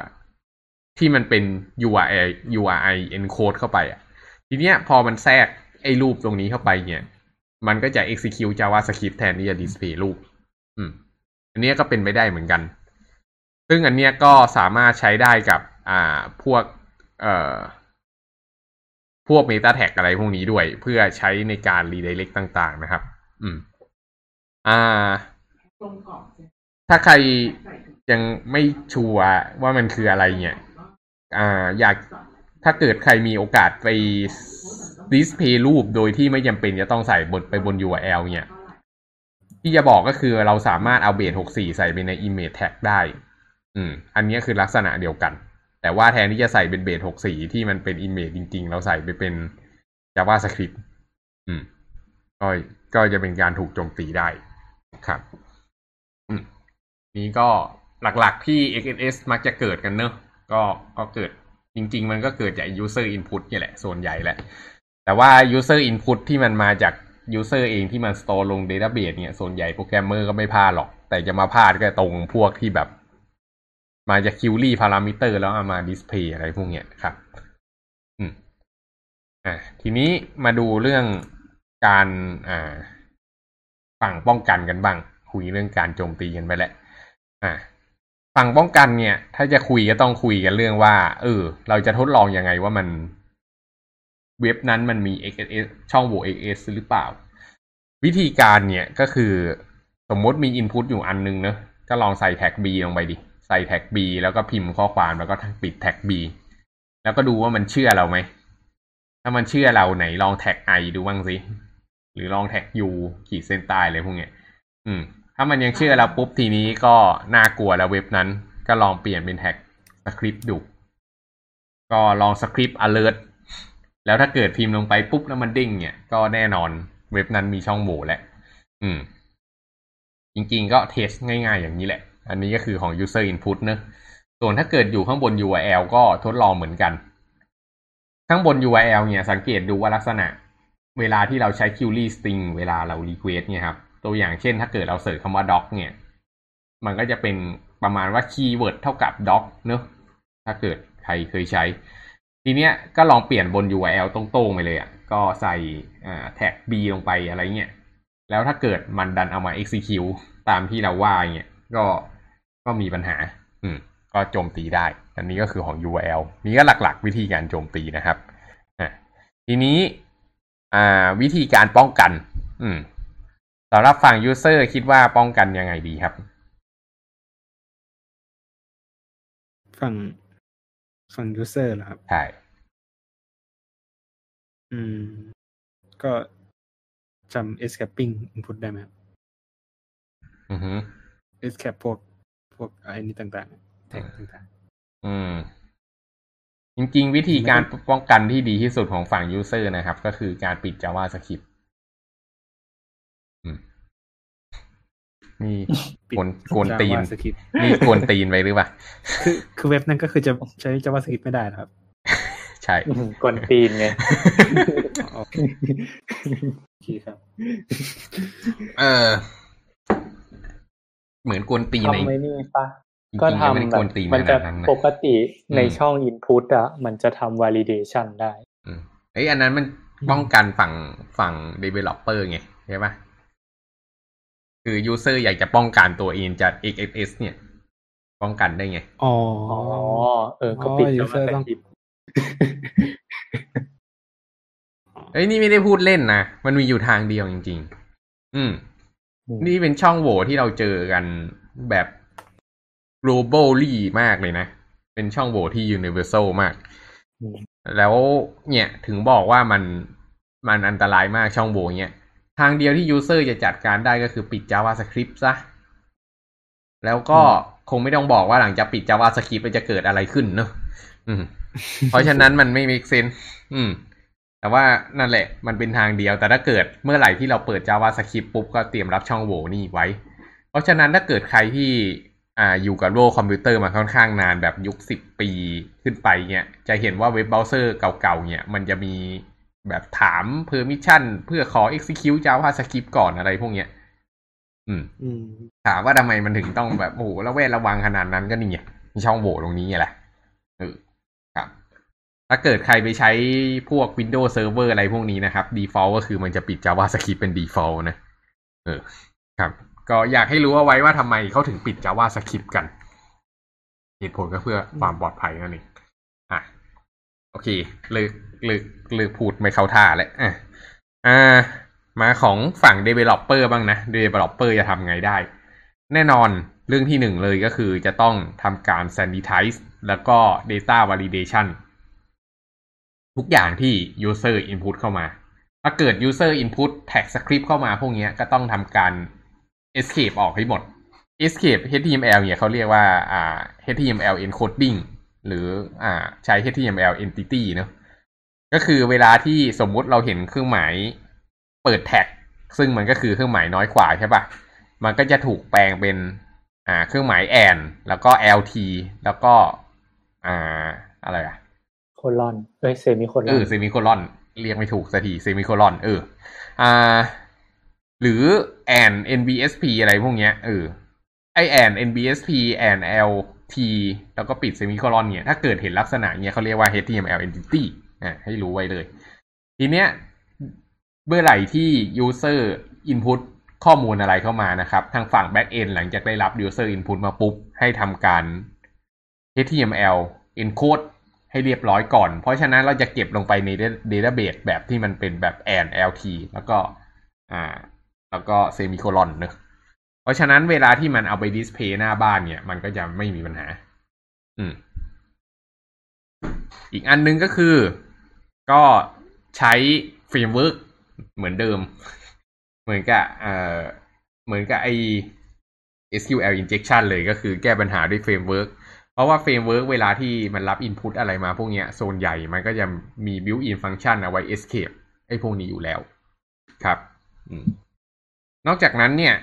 ที่มันเป็น URL URI encode เข้าไปอะทีเนี้ยพอมันแทรกไอ้รูปตรงนี้เข้าไปเนี่ย มันก็จะ execute JavaScript แทนที่จะ display รูป อืม อันเนี้ยก็เป็นไปได้เหมือนกัน ซึ่งอันเนี้ยก็สามารถใช้ได้กับ อ่า พวก เอ่อ พวก Meta Tag อะไรพวกนี้ด้วย เพื่อใช้ในการ redirect ต่าง ๆ นะครับ อืม อ่า ถ้าใครยังไม่ชัวร์ว่ามันคืออะไรเนี่ย อ่า อยากถ้าเกิดใครมีโอกาสไป display รูปโดยที่ไม่จำเป็นจะต้องใส่บนไปบน URL เนี่ย ที่จะบอกก็คือเราสามารถเอาเบส64 ใส่ไปใน image tag ได้ อืม อันนี้คือลักษณะเดียวกัน แต่ว่าแทนที่จะใส่เป็นเบส64ที่มันเป็น image จริง ๆ เราใส่ไปเป็น JavaScript อืมก็ก็จะเป็นการถูกโจมตีได้ครับอืมนี้ก็หลักๆที่ XNS มักจะเกิดกันเนอะก็ก็เกิดจริง ๆ มันก็เกิดจาก user input นี่แหละ ส่วนใหญ่แหละ แต่ว่า user input ที่มันมาจาก user เองที่มัน store ลง database เนี่ย ส่วนใหญ่โปรแกรมเมอร์ก็ไม่พลาดหรอก แต่จะมาพลาดก็ตรงพวกที่แบบ มาจาก query parameter แล้วเอามา display อะไรพวกเนี้ยครับ อืมอ่าทีนี้มาดูเรื่องการอ่าฝั่งป้องกันกันบ้าง คุยเรื่องการโจมตีกันไปแล้วอ่าฝั่งป้องกันเนี่ย ถ้าจะคุยก็ต้องคุยกันเรื่องว่า เออ เราจะทดลองยังไงว่ามันเว็บนั้นมันมี XS ช่องโหว่ XS หรือเปล่า วิธีการเนี่ยก็คือสมมติมี Input อยู่อันนึงเนอะก็ลองใส่แท็ก B ลงไปดิ ใส่แท็ก B แล้วก็พิมพ์ข้อความแล้วก็ปิดแท็ก B แล้วก็ดูว่ามันเชื่อเราไหม ถ้ามันเชื่อเราไหนลองแท็ก I ดูบ้างสิ หรือลองแท็ก U ขีดเส้นใต้อะไรพวกเนี้ย อืม ถ้ามันยังเชื่อเราปุ๊บทีนี้ก็น่ากลัวแล้วเว็บนั้น ก็ลองเปลี่ยนเป็นแท็กสคริปต์ดู ก็ลองสคริปต์ alert แล้วถ้าเกิดพิมพ์ลงไปปุ๊บแล้วมันดิ้งเนี่ย ก็แน่นอนเว็บนั้นมีช่องโหว่แหละ อืม จริงๆก็เทสง่ายๆอย่างนี้แหละ อันนี้ก็คือของ user input เนอะส่วนถ้าเกิดอยู่ข้างบน URL ก็ทดลองเหมือนกัน ข้างบน URL เนี่ยสังเกตดูว่าลักษณะ เวลาที่เราใช้ query string เวลาเรา request เนี่ยครับ ตัวอย่างเช่นถ้าเกิดเราเสิร์ชคำว่า doc เนี่ย มันก็จะเป็นประมาณว่า keyword เท่ากับ doc เนอะถ้าเกิดใครเคยใช้ ทีเนี้ยก็ลองเปลี่ยนบน URL ตรงๆไปเลยอะ ก็ใส่แท็ก b ลงไปอะไรเงี้ย แล้วถ้าเกิดมันดันเอามา execute ตามที่เราว่าเงี้ยก็ ก็มีปัญหา อืม ก็โจมตีได้ อันนี้ก็คือของ URL นี่ก็หลักๆ วิธีการโจมตีนะครับอะทีนี้อ่าวิธีการป้องกัน อืมสำหรับฝั่ง user คิดว่าป้องกันยังไงดีครับ ฝั่งฝั่ง user เหรอครับใช่อืม ก็จำ escaping input ได้ไหมครับอือฮึ escape พวกพ วกไอ้นี่ต่างๆ แท็กต่างอืม จริงๆ วิธีการป้องกันที่ดีที่สุดของฝั่ง user นะครับ ก็คือการปิด JavaScript อืมนี่ๆปิดกวนกวนตีน JavaScript นี่กวนตีนไปหรือเปล่า คือคือเว็บนั้นก็คือจะใช้ JavaScript ไม่ได้เหรอครับ ใช่อืมกวนตีนไงโอเคโอเคครับ เออ เหมือนกวนตีนในทำไม่นี่ปะจริงๆก็ยังไม่ได้ทำแบกบวนตีนมันขจะนาดนั้นนะปกติในอืมช่อง input อะมันจะทำ validation ได้อืมเอ้ยอันนั้นมันป้องกันฝั่งฝั่ง developer ไงใช่ปะคือ user อยากจะป้องกันตัวเองจาก XSS เนี่ย ป้องกันได้ไง อ๋ออ๋อเออ ก็ปิดอ๋อ user ต้อง JavaScript เอ้ยนี่ไม่ได้พูดเล่นนะ มันมีอยู่ทางเดียวจริง ๆ อืมอืม นี่เป็นช่องโหว่ที่เราเจอกันแบบ globally มากเลยนะ เป็นช่องโหว่ที่ universal มากอืมแล้วเนี่ยถึงบอกว่ามันมันอันตรายมากช่องโหว่เนี่ยทางเดียวที่ user จะจัดการได้ก็คือปิด JavaScript ซะ แล้วก็คงไม่ต้องบอกว่าหลังจากปิด JavaScript มันจะเกิดอะไรขึ้นเนอะอืมเพราะฉะนั้นมันไม่ make sense อืม แต่ว่านั่นแหละมันเป็นทางเดียวแต่ถ้าเกิดเมื่อไหร่ที่เราเปิด JavaScript ปุ๊บก็เตรียมรับช่องโหว่นี่ไว้ เพราะฉะนั้นถ้าเกิดใครที่อ่าอยู่กับโลกคอมพิวเตอร์มาค่อนข้างนานแบบยุคสิบปีขึ้นไปเนี่ยจะเห็นว่าเว็บเบราว์เซอร์เก่าๆเนี่ยมันจะมีแบบถาม permission เพื่อขอ execute JavaScript ก่อนอะไรพวกเนี้ยอืมอืมถามว่าทำไมมันถึงต้องแบบโอ้โหระแวดระวังขนาดนั้นก็นี่ไงมีช่องโหว่ตรงนี้ไงแหละเออครับ ถ้าเกิดใครไปใช้พวก Windows Server อะไรพวกนี้นะครับ default ก็คือมันจะปิด JavaScript เป็น default นะ เออ ครับ ก็อยากให้รู้เอาไว้ว่าทำไมเขาถึงปิด JavaScript กัน เหตุผลก็เพื่อความปลอดภัยนั่นเองอะ โอเคเลิกเลิกเลิกพูดไม่เข้าท่าแล้วอะอ่า มาของฝั่ง developer บ้างนะ developer จะทำไงได้ แน่นอนเรื่องที่หนึ่งเลยก็คือจะต้องทำการ sanitize แล้วก็ data validation ทุกอย่างที่ user input เข้ามา ถ้าเกิด user input tag script เข้ามาพวกนี้ก็ต้องทำการ escape ออกให้หมด escape HTML เนี่ยเขาเรียกว่าอ่า HTML encoding หรืออ่าใช้ HTML entity เนอะก็คือเวลาที่สมมุติเราเห็นเครื่องหมายเปิดแท็ก ซึ่งมันก็คือเครื่องหมายน้อยกว่าใช่ปะมันก็จะถูกแปลงเป็นอ่าเครื่องหมาย and แล้วก็ lt แล้วก็อ่าอะไรอะ โคลอนเอ้ยเซมิโคลเอออเซมิโคลอนเรียกไม่ถูกสักทีเซมิโคลอนเออ อ่า หรือ and nbsp อะไรพวกเนี้ยเออไอ and nbsp and lt แล้วก็ปิดเซมิโคลอนเนี่ยถ้าเกิดเห็นลักษณะเนี้ยเขาเรียกว่า html entity อ่าให้รู้ไว้เลย ทีเนี้ยเมื่อไหร่ที่ user input ข้อมูลอะไรเข้ามานะครับ ทางฝั่ง back end หลังจากได้รับ user input มาปุ๊บ ให้ทำการ HTML encode ให้เรียบร้อยก่อน เพราะฉะนั้นเราจะเก็บลงไปใน database แบบที่มันเป็นแบบ and lt แล้วก็อ่า แล้วก็ semicolon เนอะเพราะฉะนั้นเวลาที่มันเอาไปดิสเพย์หน้าบ้านเนี่ย มันก็จะไม่มีปัญหา อืม อีกอันนึงก็คือก็ใช้ framework เหมือนเดิม เหมือนกับเอ่อเหมือนกับไอ SQL injection เลยก็คือแก้ปัญหาด้วย framework เพราะว่า framework เวลาที่มันรับ input อะไรมาพวกเนี้ยส่วนใหญ่มันก็จะมี built in function เอาไว้ escape ไอพวกนี้อยู่แล้วครับอนอกจากนั้นเนี่ย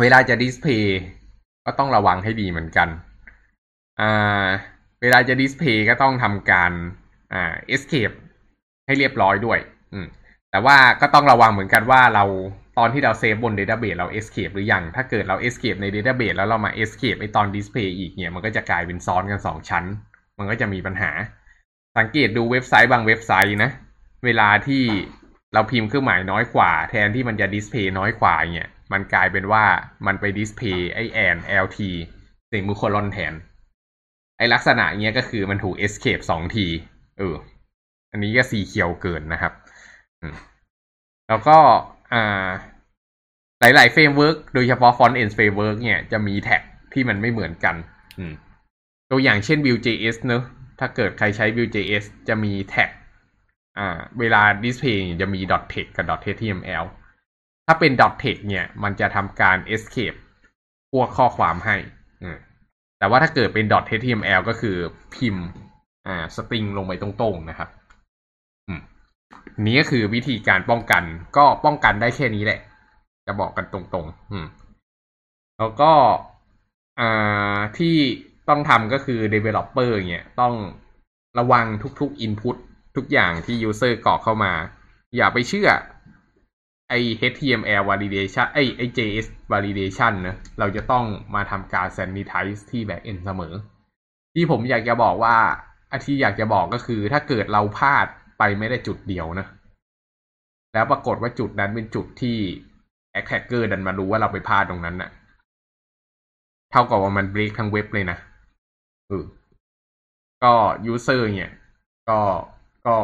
เวลาจะ display ก็ต้องระวังให้ดีเหมือนกันอ่าเวลาจะ display ก็ต้องทำการอ่า escape ให้เรียบร้อยด้วย อืมแต่ว่าก็ต้องระวังเหมือนกันว่าเรา ตอนที่เราเซฟบน database เรา escape หรือยัง ถ้าเกิดเรา escape ใน database แล้วเรามา escape ไอตอน display อีกเนี่ยมันก็จะกลายเป็นซ้อนกันสองชั้น มันก็จะมีปัญหา สังเกตดูเว็บไซต์บางเว็บไซต์นะ เวลาที่เราพิมพ์เครื่องหมายน้อยกว่า แทนที่มันจะ display น้อยกว่าเนี่ยมันกลายเป็นว่ามันไป display ไอ and lt เสียงมือโคลอนแทน ไอลักษณะเนี้ยก็คือมันถูก escape สองที เออ อันนี้ก็ secure เกินนะครับ แล้วก็ อ่า หลาย ๆ framework โดยเฉพาะ Front End Framework เนี่ยจะมีแท็กที่มันไม่เหมือนกัน อืม ตัวอย่างเช่น Vue.js เนอะถ้าเกิดใครใช้ Vue.js จะมีแท็ก อ่า เวลา display จะมี .text กับ .html ถ้าเป็น .text เนี่ย มันจะทำการ escape พวกข้อความให้ อืมแต่ว่าถ้าเกิดเป็น .html ก็คือพิมพ์ อ่า สตริงลงไปตรงๆนะครับ นี้ก็คือวิธีการป้องกัน ก็ป้องกันได้แค่นี้แหละ จะบอกกันตรงๆ อืม แล้วก็อ่าที่ต้องทำก็คือ developer เนี่ยต้องระวังทุกๆ input ทุกอย่างที่ user กรอกเข้ามา อย่าไปเชื่อไอ HTML validation ไอไอ JS validation นะเราจะต้องมาทำการ sanitize ที่ backend เสมอ ที่ผมอยากจะบอกว่าอาที่อยากจะบอกก็คือถ้าเกิดเราพลาด ไปไม่ได้จุดเดียวนะ แล้วปรากฏว่าจุดนั้นเป็นจุดที่ attacker ดันมารู้ว่าเราไปพลาดตรงนั้นน่ะ เท่ากับว่ามัน break ทั้งเว็บเลยนะเออก็ user เนี่ย ก็ก็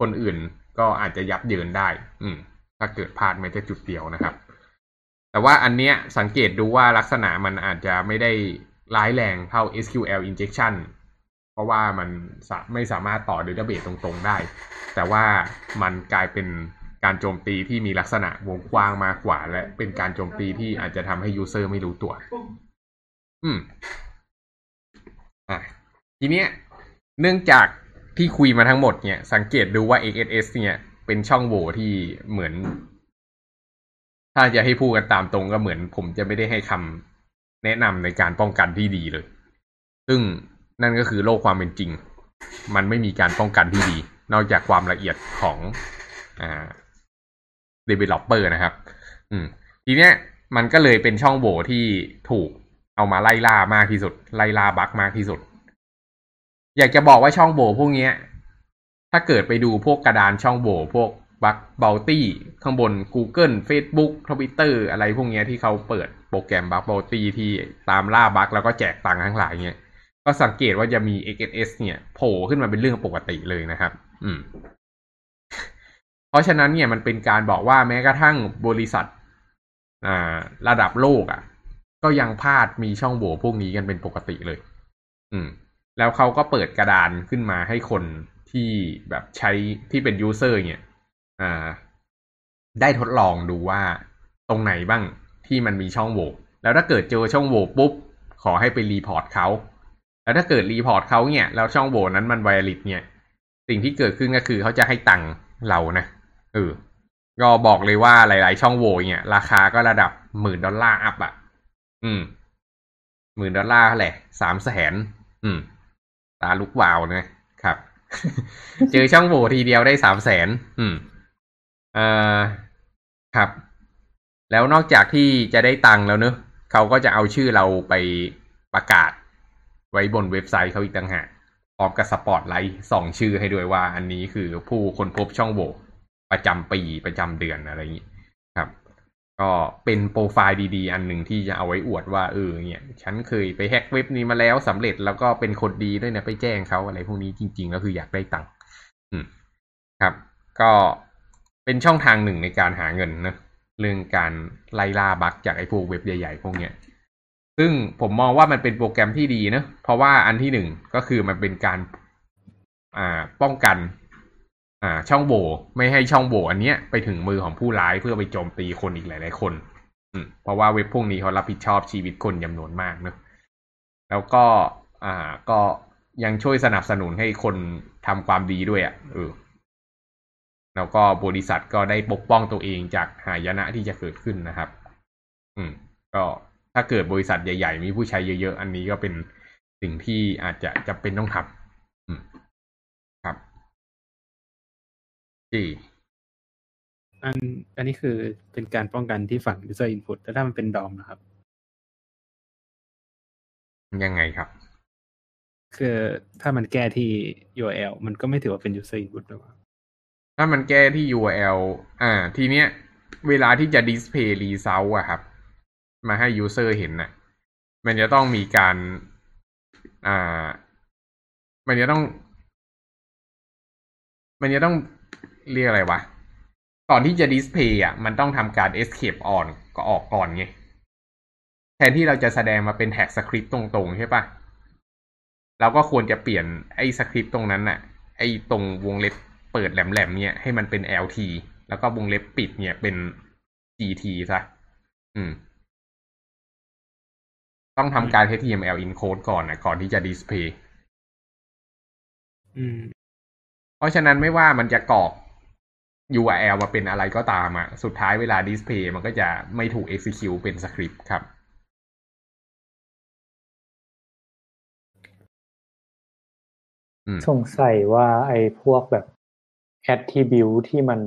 คนอื่นก็อาจจะยับเยินได้ อืม ถ้าเกิดพลาดไม่ได้จุดเดียวนะครับ แต่ว่าอันเนี้ยสังเกตดูว่าลักษณะมันอาจจะไม่ได้ร้ายแรงเท่า SQL injection เพราะว่ามันไม่สามารถต่อ database ตรงๆได้ แต่ว่ามันกลายเป็นการโจมตีที่มีลักษณะวงกว้างมากกว่า และเป็นการโจมตีที่อาจจะทำให้ user ไม่รู้ตัว อืม อะ ทีเนี้ย เนื่องจากที่คุยมาทั้งหมดเนี่ย สังเกตดูว่า XSS เนี่ย เป็นช่องโหว่ที่เหมือน ถ้าจะให้พูดกันตามตรงก็เหมือน ผมจะไม่ได้ให้คำแนะนำในการป้องกันที่ดีเลย ซึ่ง นั่นก็คือโลกความเป็นจริง มันไม่มีการป้องกันที่ดี นอกจากความละเอียดของอ่า developer นะครับ อืม ทีเนี้ยมันก็เลยเป็นช่องโหว่ที่ถูกเอามาไล่ล่ามากที่สุด ไล่ล่าบั๊กมากที่สุด อยากจะบอกว่าช่องโหว่พวกเนี้ย ถ้าเกิดไปดูพวกกระดานช่องโหว่พวกบั๊กเบลตี้ข้างบน Google Facebook Twitter อะไรพวกเนี้ยที่เขาเปิดโปรแกรมบั๊กเบลตี้ที่ตามล่าบั๊กแล้วก็แจกตังค์ทั้งหลายเนี้ย ก็สังเกตว่าจะมี XSS เนี่ยโผล่ขึ้นมาเป็นเรื่องปกติเลยนะครับ อืม เพราะฉะนั้นเนี่ยมันเป็นการบอกว่าแม้กระทั่งบริษัท อ่า ระดับโลกอะ่ะ ก็ยังพลาดมีช่องโหว่พวกนี้กันเป็นปกติเลย อืม แล้วเขาก็เปิดกระดานขึ้นมาให้คนที่แบบใช้ที่เป็นยูเซอร์เนี่ย อ่า ได้ทดลองดูว่าตรงไหนบ้างที่มันมีช่องโหว่แล้วถ้าเกิดเจอช่องโหว่ปุ๊บ ขอให้ไป report เขา แล้วถ้าเกิด report เขาเนี่ยแล้วช่องโหว่นั้นมัน valid เนี่ย สิ่งที่เกิดขึ้นก็คือเขาจะให้ตังค์เรานะเออก็บอกเลยว่าหลาย ๆ ช่องโหว่เนี่ย ราคาก็ระดับหมื่นดอลลาร์ up อะ อืมหมื่นดอลลาร์แหละสามแสนอืม ตาลุกวาวนะครับ เจอช่องโหว่ทีเดียวได้สามแสนอืมเอ่อครับ แล้วนอกจากที่จะได้ตังค์แล้วเนอะเขาก็จะเอาชื่อเราไปประกาศ ไว้บนเว็บไซต์เขาอีกต่างหากพร้อมกับสปอตไลท์ส่องชื่อให้ด้วยว่า อันนี้คือผู้คนพบช่องโหว่ประจำปีประจำเดือนอะไรอย่างนี้ครับ ก็เป็นโปรไฟล์ดีๆ อันหนึ่งที่จะเอาไว้อวดว่าเออเนี่ยฉันเคยไปแฮ็กเว็บนี้มาแล้วสำเร็จแล้วก็เป็นคนดีด้วยนะไปแจ้งเขาอะไรพวกนี้จริงๆแล้วคืออยากได้ตังค์ครับ ก็เป็นช่องทางหนึ่งในการหาเงินนะเรื่องการไล่ล่าบั๊กจากไอ้พวกเว็บใหญ่ๆ พวกเนี้ย ซึ่งผมมองว่ามันเป็นโปรแกรมที่ดีนะเพราะว่าอันที่หนึ่งก็คือมันเป็นการอ่าป้องกัน อ่า ช่องโหว่ไม่ให้ช่องโหว่อันเนี้ยไปถึงมือของผู้ร้ายเพื่อไปโจมตีคนอีกหลาย ๆ คน อืมเพราะว่าเว็บพวกนี้เขารับผิดชอบชีวิตคนจำนวนมากเนะแล้วก็อ่าก็ยังช่วยสนับสนุนให้คนทำความดีด้วยอะ่ะเออแล้วก็บริษัทก็ได้ปกป้องตัวเองจากหายนะที่จะเกิดขึ้นนะครับ อืม ก็ ถ้าเกิดบริษัทใหญ่ ๆ มีผู้ใช้เยอะๆ อันนี้ก็เป็นสิ่งที่อาจจะจำเป็นต้องทำอืมครับจีอันอันนี้คือเป็นการป้องกันที่ฝั่ง user input แต่ถ้ามันเป็นดอมนะครับ ยังไงครับ คือถ้ามันแก้ที่ URL มันก็ไม่ถือว่าเป็น user input หรือเปล่าถ้ามันแก้ที่ URL อ่า ทีเนี้ย เวลาที่จะ display result อะครับ มาให้ user เห็นน่ะ มันจะต้องมีการ อ่า มันจะต้อง มันจะต้องเรียกอะไรวะก่อนที่จะ display อะ มันต้องทำการ escape on ก็ออกก่อนไง แทนที่เราจะแสดงมาเป็นแท็กสคริปต์ตรงๆ ใช่ปะเราก็ควรจะเปลี่ยนไอ้สคริปต์ตรงนั้นน่ะ ไอ้ตรงวงเล็บเปิดแหลมๆเนี่ยให้มันเป็น LT แล้วก็วงเล็บปิดเนี่ยเป็น GT ซะ อืม ต้องทำการ HTML encode ก่อนนะก่อนที่จะ display อืมเพราะฉะนั้นไม่ว่ามันจะกรอก URL มาเป็นอะไรก็ตามอะสุดท้ายเวลา display มันก็จะไม่ถูก execute เป็นสคริปต์ครับอืมสงสัยว่าไอ้พวกแบบ attribute ที่มัน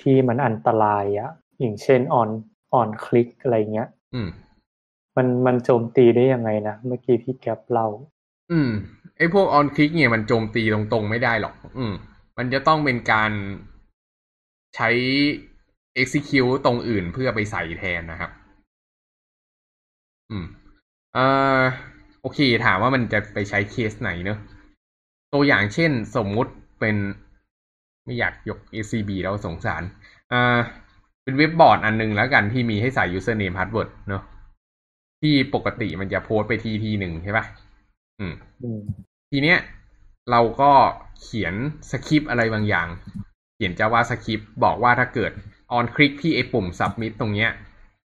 ที่มันอันตรายอะอย่างเช่น on on click อะไรเงี้ยอื มันมันโจมตีได้ยังไงนะ เมื่อกี้พี่แก๊ปเล่า อืม ไอ้พวก on click เนี่ยมันโจมตีตรงๆไม่ได้หรอก อืม มันจะต้องเป็นการใช้ execute ตรงอื่นเพื่อไปใส่แทนนะครับ อืมเอ่อโอเค ถามว่ามันจะไปใช้เคสไหนเนอะตัวอย่างเช่นสมมุติเป็นไม่อยากยก SCB แล้วสงสาร อ่า เป็นเว็บบอร์ดอันนึงแล้วกันที่มีให้ใส่ username password เนอะ ที่ปกติมันจะโพสต์ไปที่ที่หนึ่งใช่ปะอืมอืม ทีเนี้ยเราก็เขียนสคริปต์อะไรบางอย่าง เขียน JavaScript บอกว่าถ้าเกิด on click ที่ไอ้ปุ่ม submit ตรงเนี้ย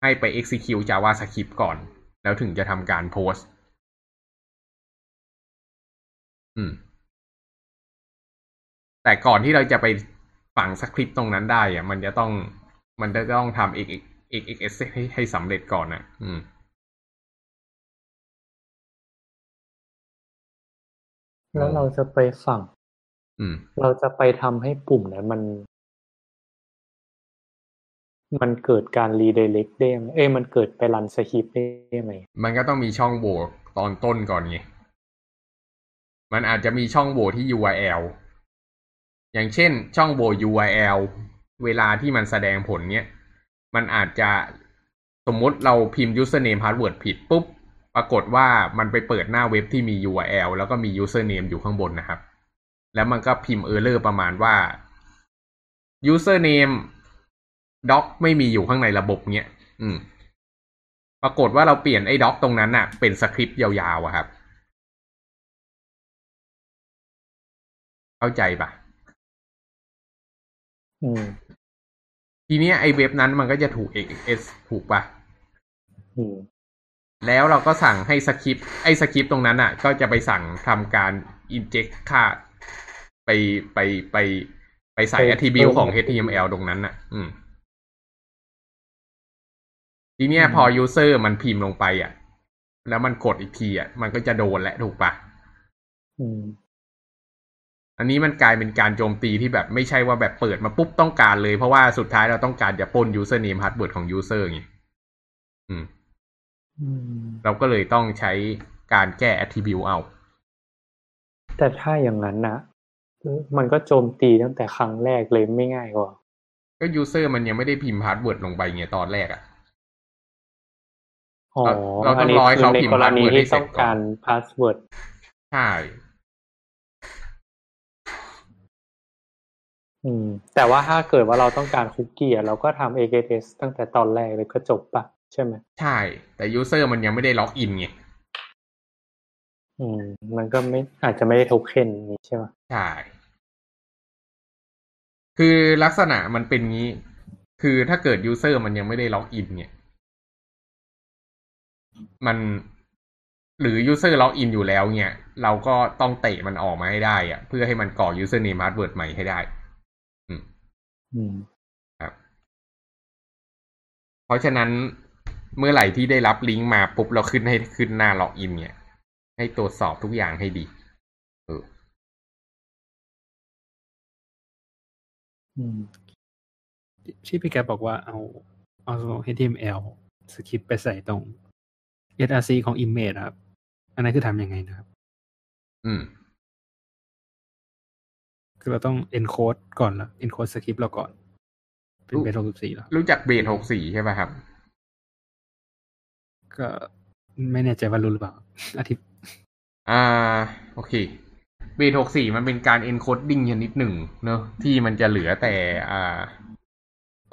ให้ไป execute JavaScript ก่อน แล้วถึงจะทำการโพสต์อืม แต่ก่อนที่เราจะไปฝังสคริปต์ตรงนั้นได้อะมันจะต้อง มันจะต้องทำ XXS ให้ให้สำเร็จก่อนนะอืม แล้วเราจะไปฝั่ง อืม เราจะไปทำให้ปุ่มนั้นมัน มันเกิดการรีเดเล็กได้ยังไงเอ้ยมันเกิดไปรันสคริปต์ได้ยังไงมันก็ต้องมีช่องโหว่ตอนต้นก่อนไงมันอาจจะมีช่องโหว่ที่ URL อย่างเช่น ช่องโหว่ URL เวลาที่มันแสดงผลเนี้ย มันอาจจะสมมุติเราพิมพ์ username password ผิดปุ๊บ ปรากฏว่ามันไปเปิดหน้าเว็บที่มี URL แล้วก็มี username อยู่ข้างบนนะครับ แล้วมันก็พิมพ์ error ประมาณว่า username doc ไม่มีอยู่ข้างในระบบเนี้ย อืม ปรากฏว่าเราเปลี่ยนไอ้ด็อกตรงนั้นน่ะ เป็นสคริปต์ยาวๆอะครับ เข้าใจปะอืม ทีเนี้ยไอ้เว็บนั้นมันก็จะถูก XS ถูกปะอืม แล้วเราก็สั่งให้สคริปต์ไอ้สคริปต์ตรงนั้นอะ ก็จะไปสั่งทำการ inject ค่าไปไปไปไปใส่ไป attribute ของเพิ่ม HTML ตรงนั้นน่ะ อืม ทีเนี้ยอืมพอ user มันพิมพ์ลงไปอะ แล้วมันกดอีกทีอะ มันก็จะโดนแหละถูกปะอืมอันนี้มันกลายเป็นการโจมตีที่แบบไม่ใช่ว่าแบบเปิดมาปุ๊บต้องการเลย เพราะว่าสุดท้ายเราต้องการจะปล้น username password ของ user ไงอืมอืม เราก็เลยต้องใช้การแก้ attribute เอา แต่ถ้าอย่างนั้นนะมันก็โจมตีตั้งแต่ครั้งแรกเลยไม่ง่ายกว่า ก็ user มันยังไม่ได้พิมพ์ password ลงไปไงตอนแรกอะอ๋อเราเราต้อัอนงนี้รอให้คือเขาในพิมพ์กรณี password ให้ที่เสร็ต้จองก่อนการ password ใช่อืมแต่ว่าถ้าเกิดว่าเราต้องการคุกกี้อะเราก็ทำ AKS ตั้งแต่ตอนแรกเลยก็จบปะ ใช่ไหมใช่ แต่ user มันยังไม่ได้ login ไงอืม มันก็ไม่อาจจะไม่ได้โทเค็นอย่างนี้ใช่ไหมใช่ คือลักษณะมันเป็นงี้ คือถ้าเกิด user มันยังไม่ได้ login เนี่ย มันหรือ user login อยู่แล้วเนี่ย เราก็ต้องเตะมันออกมาให้ได้อะเพื่อให้มันกรอก username password ใหม่ให้ได้ อืม อืม ครับ เพราะฉะนั้น เมื่อไหร่ที่ได้รับลิงก์มาปุ๊บเราขึ้นให้ขึ้นหน้า login เนี่ย ให้ตรวจสอบทุกอย่างให้ดี เอออืมที่พี่แกบอกว่าเอาเอา HTML สคริปต์ไปใส่ตรง src ของ image ครับ อันนั้นคือทำยังไงนะครับ อืม คือเราต้อง encode ก่อนแล้ว encode สคริปต์เราก่อน เป็นรู้เบส64แล้วรู้จักเบสหกสี่ใช่ป่ะครับ ก็ไม่แน่ใจว่ารู้หรือเปล่า อาทิตย์ อ่า โอเคเบสหกสี่มันเป็นการ encoding ชนิดหนึ่งเนอะที่มันจะเหลือแต่อ่า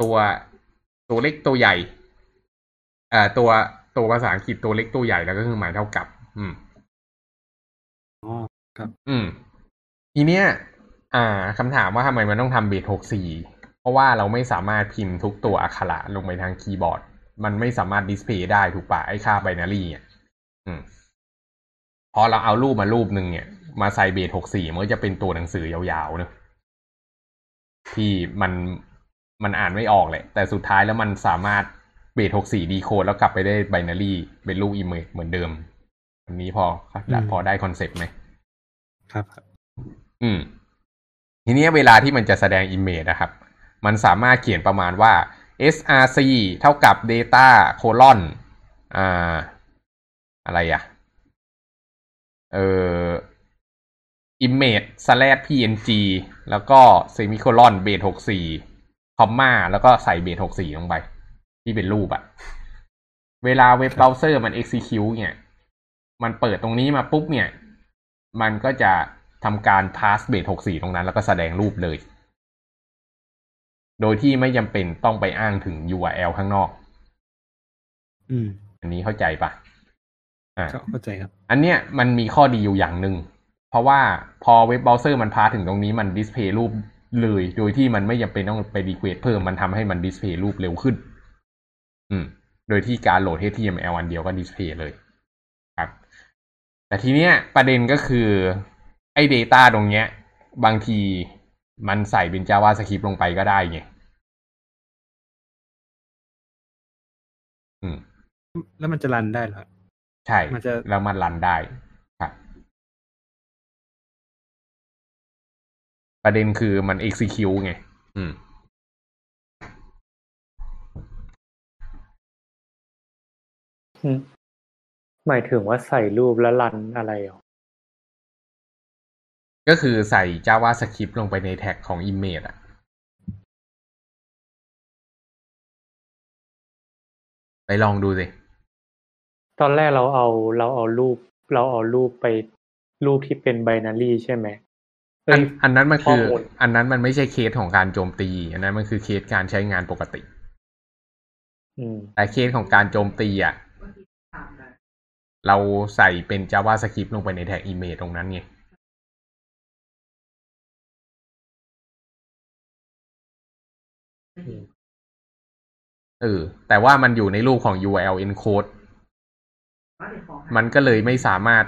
ตัวตัวเล็กตัวใหญ่ อ่า ตัวตัวภาษาอังกฤษตัวเล็กตัวใหญ่แล้วก็คือหมายเท่ากับ อืมอ๋อครับ อืม ทีเนี้ย อ่าคำถามว่าทำไมมันต้องทำเบสหกสี่เพราะว่าเราไม่สามารถพิมพ์ทุกตัวอักขระลงไปทางคีย์บอร์ด มันไม่สามารถดิสเพย์ได้ถูกปะไอ้ค่าไบนารีอะอืมพอเราเอารูปมารูปหนึ่งเนี่ย มาใส่ base หกสี่มันก็จะเป็นตัวหนังสือยาวๆเนอะที่มันมันอ่านไม่ออกแหละแต่สุดท้ายแล้วมันสามารถ base หกสี่ decode แล้วกลับไปได้ binary เป็นรูป image เหมือนเดิม อันนี้พออืมพอได้ concept ไหมครับครับอืม ทีเนี้ยเวลาที่มันจะแสดง image นะครับ มันสามารถเขียนประมาณว่า src เท่ากับ data colon อ่าอะไรอะเอ่อ image slash png แล้วก็ semicolon base หกสี่คอมมาแล้วก็ใส่ base หกสี่ลงไป ที่เป็นรูปอะเวลาเว็บเบราว์เซอร์มัน execute เนี่ย มันเปิดตรงนี้มาปุ๊บเนี่ย มันก็จะทำการ pass base หกสี่ตรงนั้น แล้วก็แสดงรูปเลย โดยที่ไม่จำเป็นต้องไปอ้างถึง URL ข้างนอก อืม อันนี้เข้าใจปะอ่าก็เข้าใจครับ อันเนี้ยมันมีข้อดีอยู่อย่างหนึ่ง เพราะว่าพอเว็บเบราว์เซอร์มัน parse ถึงตรงนี้มัน display รูปเลย โดยที่มันไม่จำเป็นต้องไป request เพิ่มมันทำให้มัน display รูปเร็วขึ้น อืม โดยที่การโหลด HTML อันเดียวก็ display เลยครับ แต่ทีเนี้ยประเด็นก็คือ ไอ้ Data ตรงเนี้ย บางที มันใส่เป็น JavaScript ลงไปก็ได้ไงอืม แล้วมันจะรันได้เหรอ ใช่ มันจะ แล้วมันรันได้ครับประเด็นคือมัน execute ไง อืมอืมหมายถึงว่าใส่รูปแล้วรันอะไรเหรอ ก็คือใส่ JavaScript ลงไปในแท็กของ image อะไปลองดูสิ ตอนแรกเราเอาเราเอารูป เราเอารูปไปรูปที่เป็นไบนารีใช่ไหมเอ้อันยอันนั้นมันคือข้อมูลอันนั้นมันไม่ใช่เคสของการโจมตี อันนั้นมันคือเคสการใช้งานปกติอืมแต่เคสของการโจมตีอะ เราใส่เป็น JavaScript ลงไปในแท็ก image ตรงนั้นไง เออ แต่ว่ามันอยู่ในรูปของ URL encode มันก็เลยไม่สามารถ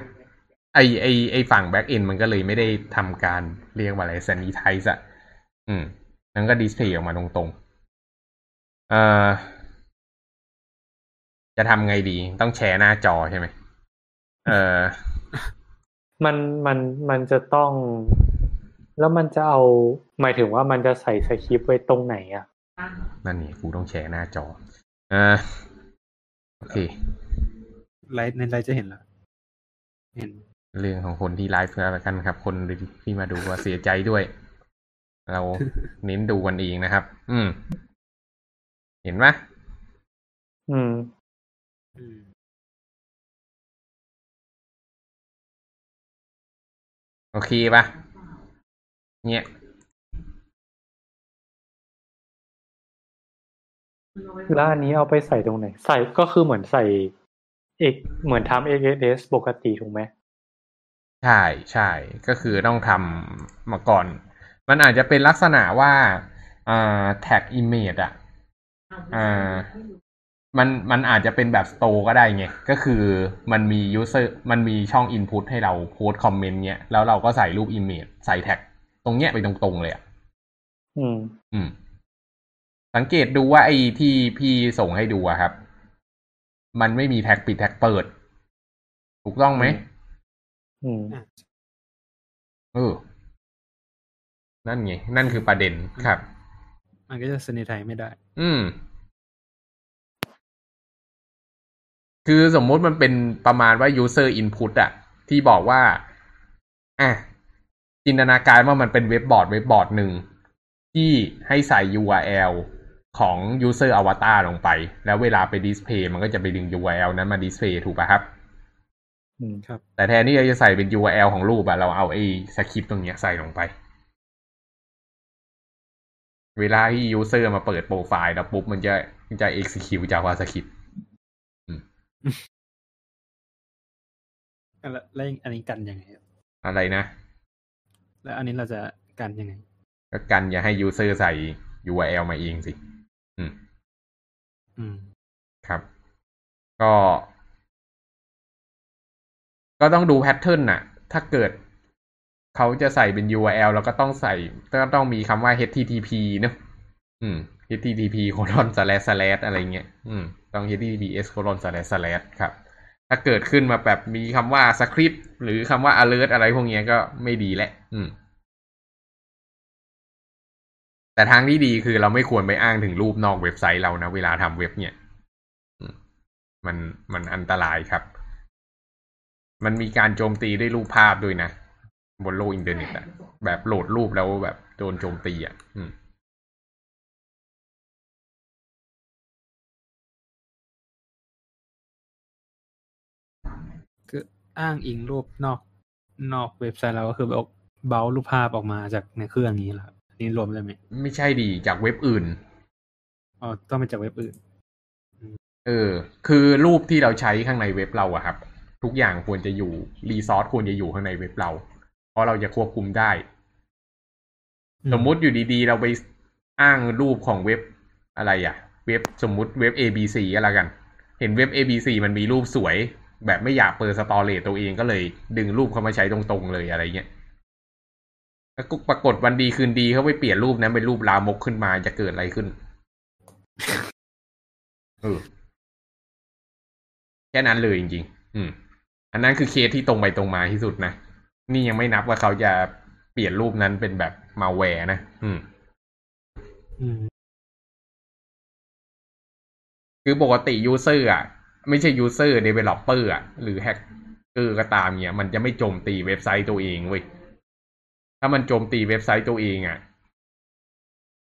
ไอไอไอฝั่ง back end มันก็เลยไม่ได้ทำการเรียกว่าอะไร sanitize อะอืมนั่นก็ดิสเพย์ออกมาตรงๆ เอ่อ จะทำไงดี ต้องแชร์หน้าจอใช่ไหม เออมันมันมันจะต้อง แล้วมันจะเอา หมายถึงว่ามันจะใส่สคริปต์ไว้ตรงไหนอะ นั่นนี่กูต้องแชร์หน้าจออ่าโอเคไลฟ์ในไลฟ์จะเห็นแล้วเห็น เรื่องของคนที่ไลฟ์แล้วกันครับ คนที่มาดูว่าเสียใจด้วย เราเน้นดูกันเองนะครับ อืม เห็นไหมอืมอืมโอเคปะเนี่ย แล้วอันนี้เอาไปใส่ตรงไหน ใส่ก็คือเหมือนใส่เอ๊ะเหมือนทำ XSS ปกติถูกไหมใช่ใช่ก็คือต้องทำมาก่อน มันอาจจะเป็นลักษณะว่าอ่าแท็ก image อะอ่ามันมันอาจจะเป็นแบบ stored ก็ได้ไง ก็คือมันมี user มันมีช่อง input ให้เราโพสคอมเมนต์เนี้ย แล้วเราก็ใส่รูป image ใส่แท็ก ตรงเนี้ยไปตรงๆเลยอะ อืม อืม สังเกตดูว่าไอ้ที่พี่ส่งให้ดูอะครับ มันไม่มีแท็กปิดแท็กเปิด ถูกต้องไหมอืมอะเออ นั่นไง นั่นคือประเด็นครับ มันก็จะสนิทไทยไม่ได้ อืม คือสมมุติมันเป็นประมาณว่า user input อะที่บอกว่า อะ จินตนาการว่ามันเป็นเว็บบอร์ดเว็บบอร์ดหนึ่งที่ให้ใส่ URL ของ user avatar ลงไป แล้วเวลาไป display มันก็จะไปดึง URL นั้นมา display ถูกป่ะครับ อืมครับ แต่แทนที่เราจะใส่เป็น URL ของรูปอะเราเอาไอ้สคริปต์ตรงเนี้ยใส่ลงไป เวลาที่ user มาเปิดโปรไฟล์แล้วปุ๊บมันจะมันจะ execute JavaScript แล้วแล้วอันนี้กันยังไง อะไรนะ แล้วอันนี้เราจะกันยังไง ก็กันอย่าให้ user ใส่ URL มาเองสิ อืม อืม ครับ ก็ ก็ต้องดูแพทเทิร์นน่ะ ถ้าเกิดเขาจะใส่เป็น URL แล้วก็ต้องใส่ก็ต้องมีคำว่า HTTP เนอะอืม HTTP colon slash slash อะไรเงี้ย อืม ต้อง HTTPS colon slash slash ครับ ถ้าเกิดขึ้นมาแบบมีคำว่า script หรือคำว่า alert อะไรพวกเนี้ยก็ไม่ดีแหละ อืม แต่ทางที่ดีคือเราไม่ควรไปอ้างถึงรูปนอกเว็บไซต์เรานะ เวลาทำเว็บเนี่ยมันมันอันตรายครับ มันมีการโจมตีด้วยรูปภาพด้วยนะ บนโลกอินเทอร์เน็ตอะแบบโหลดรูปแล้วแบบโดนโจมตีอะอืมคืออ้างอิงรูปนอกนอกเว็บไซต์เราก็คือแบบเบารูปภาพออกมาจากในเครื่องนี้แหละ นนี้รวมได้ไหมไม่ใช่ดีจากเว็บอื่นอ๋อต้องเป็นจากเว็บอื่น เออ คือรูปที่เราใช้ข้างในเว็บเราอะครับ ทุกอย่างควรจะอยู่รีซอสควรจะอยู่ข้างในเว็บเรา เพราะเราจะควบคุมได้อืมสมมุติอยู่ดีๆ เราไปอ้างรูปของเว็บอะไรอะเว็บสมมุติเว็บ ABC อะไรกัน เห็นเว็บ ABC มันมีรูปสวย แบบไม่อยากเปิดสตอเรจตัวเองก็เลยดึงรูปเข้ามาใช้ตรงๆเลยอะไรเงี้ย แล้วก็ปรากฏวันดีคืนดีเขาไปเปลี่ยนรูปนั้นเป็นรูปลามกขึ้นมาจะเกิดอะไรขึ้นเออแค่นั้นเลยจริง ๆ อืม อันนั้นคือเคสที่ตรงไปตรงมาที่สุดนะ นี่ยังไม่นับว่าเขาจะเปลี่ยนรูปนั้นเป็นแบบมาแวร์นะ อืม อืม คือปกติ user อะ ไม่ใช่ user developer อะ หรือแฮกเกอร์ก็ตามเนี่ย มันจะไม่โจมตีเว็บไซต์ตัวเองเว้ย ถ้ามันโจมตีเว็บไซต์ตัวเองอะ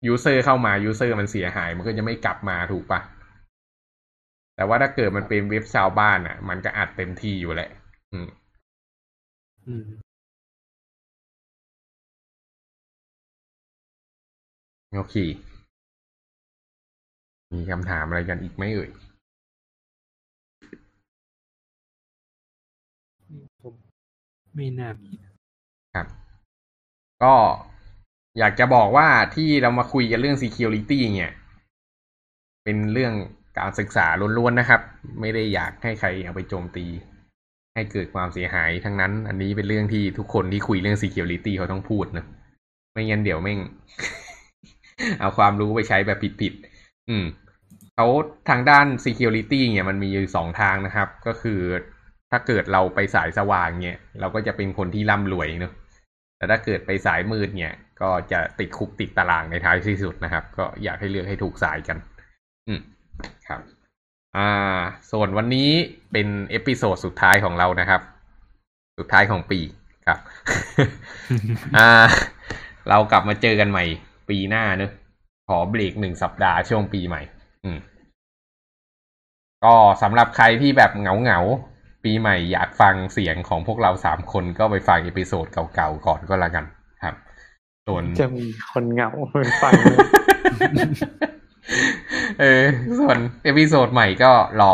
user เข้ามา user มันเสียหาย มันก็จะไม่กลับมาถูกปะแต่ว่าถ้าเกิดมันเป็นเว็บชาวบ้านอะ มันก็อัดเต็มที่อยู่แหละอืมอืมโอเค มีคำถามอะไรกันอีกไหมเอ่ยผมไม่น่ามีครับ ก็อยากจะบอกว่าที่เรามาคุยกันเรื่อง security เนี่ย เป็นเรื่องการศึกษาล้วนๆนะครับ ไม่ได้อยากให้ใครเอาไปโจมตี ให้เกิดความเสียหายทั้งนั้น อันนี้เป็นเรื่องที่ทุกคนที่คุยเรื่อง security เขาต้องพูดนะไม่งั้นเดี๋ยวแม่ง เอาความรู้ไปใช้แบบผิดๆอืมเขาทางด้าน security เนี่ยมันมีอยู่สองทางนะครับ ก็คือถ้าเกิดเราไปสายสว่างเนี่ย เราก็จะเป็นคนที่ร่ำรวยเนอะ แต่ถ้าเกิดไปสายมืดเนี่ย ก็จะติดคุกติดตารางในท้ายที่สุดนะครับ ก็อยากให้เลือกให้ถูกสายกัน อืมครับ อ่า ส่วนวันนี้เป็น episode สุดท้ายของเรานะครับ สุดท้ายของปีครับ อ่า เรากลับมาเจอกันใหม่ ปีหน้าเนอะขอเบรกหนึ่งสัปดาห์ช่วงปีใหม่ อืมก็สำหรับใครที่แบบเหงาเหงา ปีใหม่อยากฟังเสียงของพวกเราสามคนก็ไปฟัง episode เก่าๆก่อนก็แล้วกันครับ ส่วนจะมีคนเหงาเป็นฟังเออส่วน episode ใหม่ก็รอ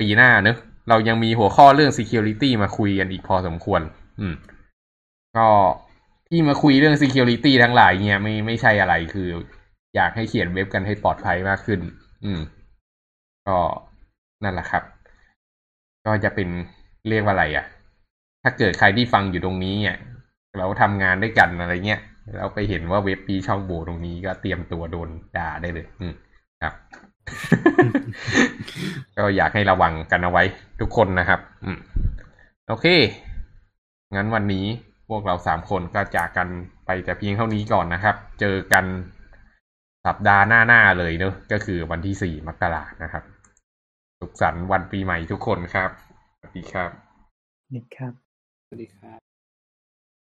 ปีหน้าเนอะเรายังมีหัวข้อเรื่อง security มาคุยกันอีกพอสมควร อืม ก็ที่มาคุยเรื่อง security ทั้งหลายเนี่ยไม่ไม่ใช่อะไรคือ อยากให้เขียนเว็บกันให้ปลอดภัยมากขึ้น อืม ก็นั่นแหละครับ ก็จะเป็นเรียกว่าอะไรอะ่ะ ถ้าเกิดใครที่ฟังอยู่ตรงนี้เนี่ยเราทำงานด้วยกันอะไรเงี้ยแล้วไปเห็นว่าเว็บปีช่องโบตรงนี้ก็เตรียมตัวโดนด่าได้เลย อืมครับ ก็อยากให้ระวังกันเอาไว้ทุกคนนะครับ อืมโอเค งั้นวันนี้พวกเราสามคนก็จากกันไปแต่เพียงเท่านี้ก่อนนะครับ เจอกันสัปดาห์หน้าๆเลยเนอะก็คือวันที่สี่มกรานะครับ สุขสันต์วันปีใหม่ทุกคนครับ สวัสดีครับนี่ครับ สวัสดีครับ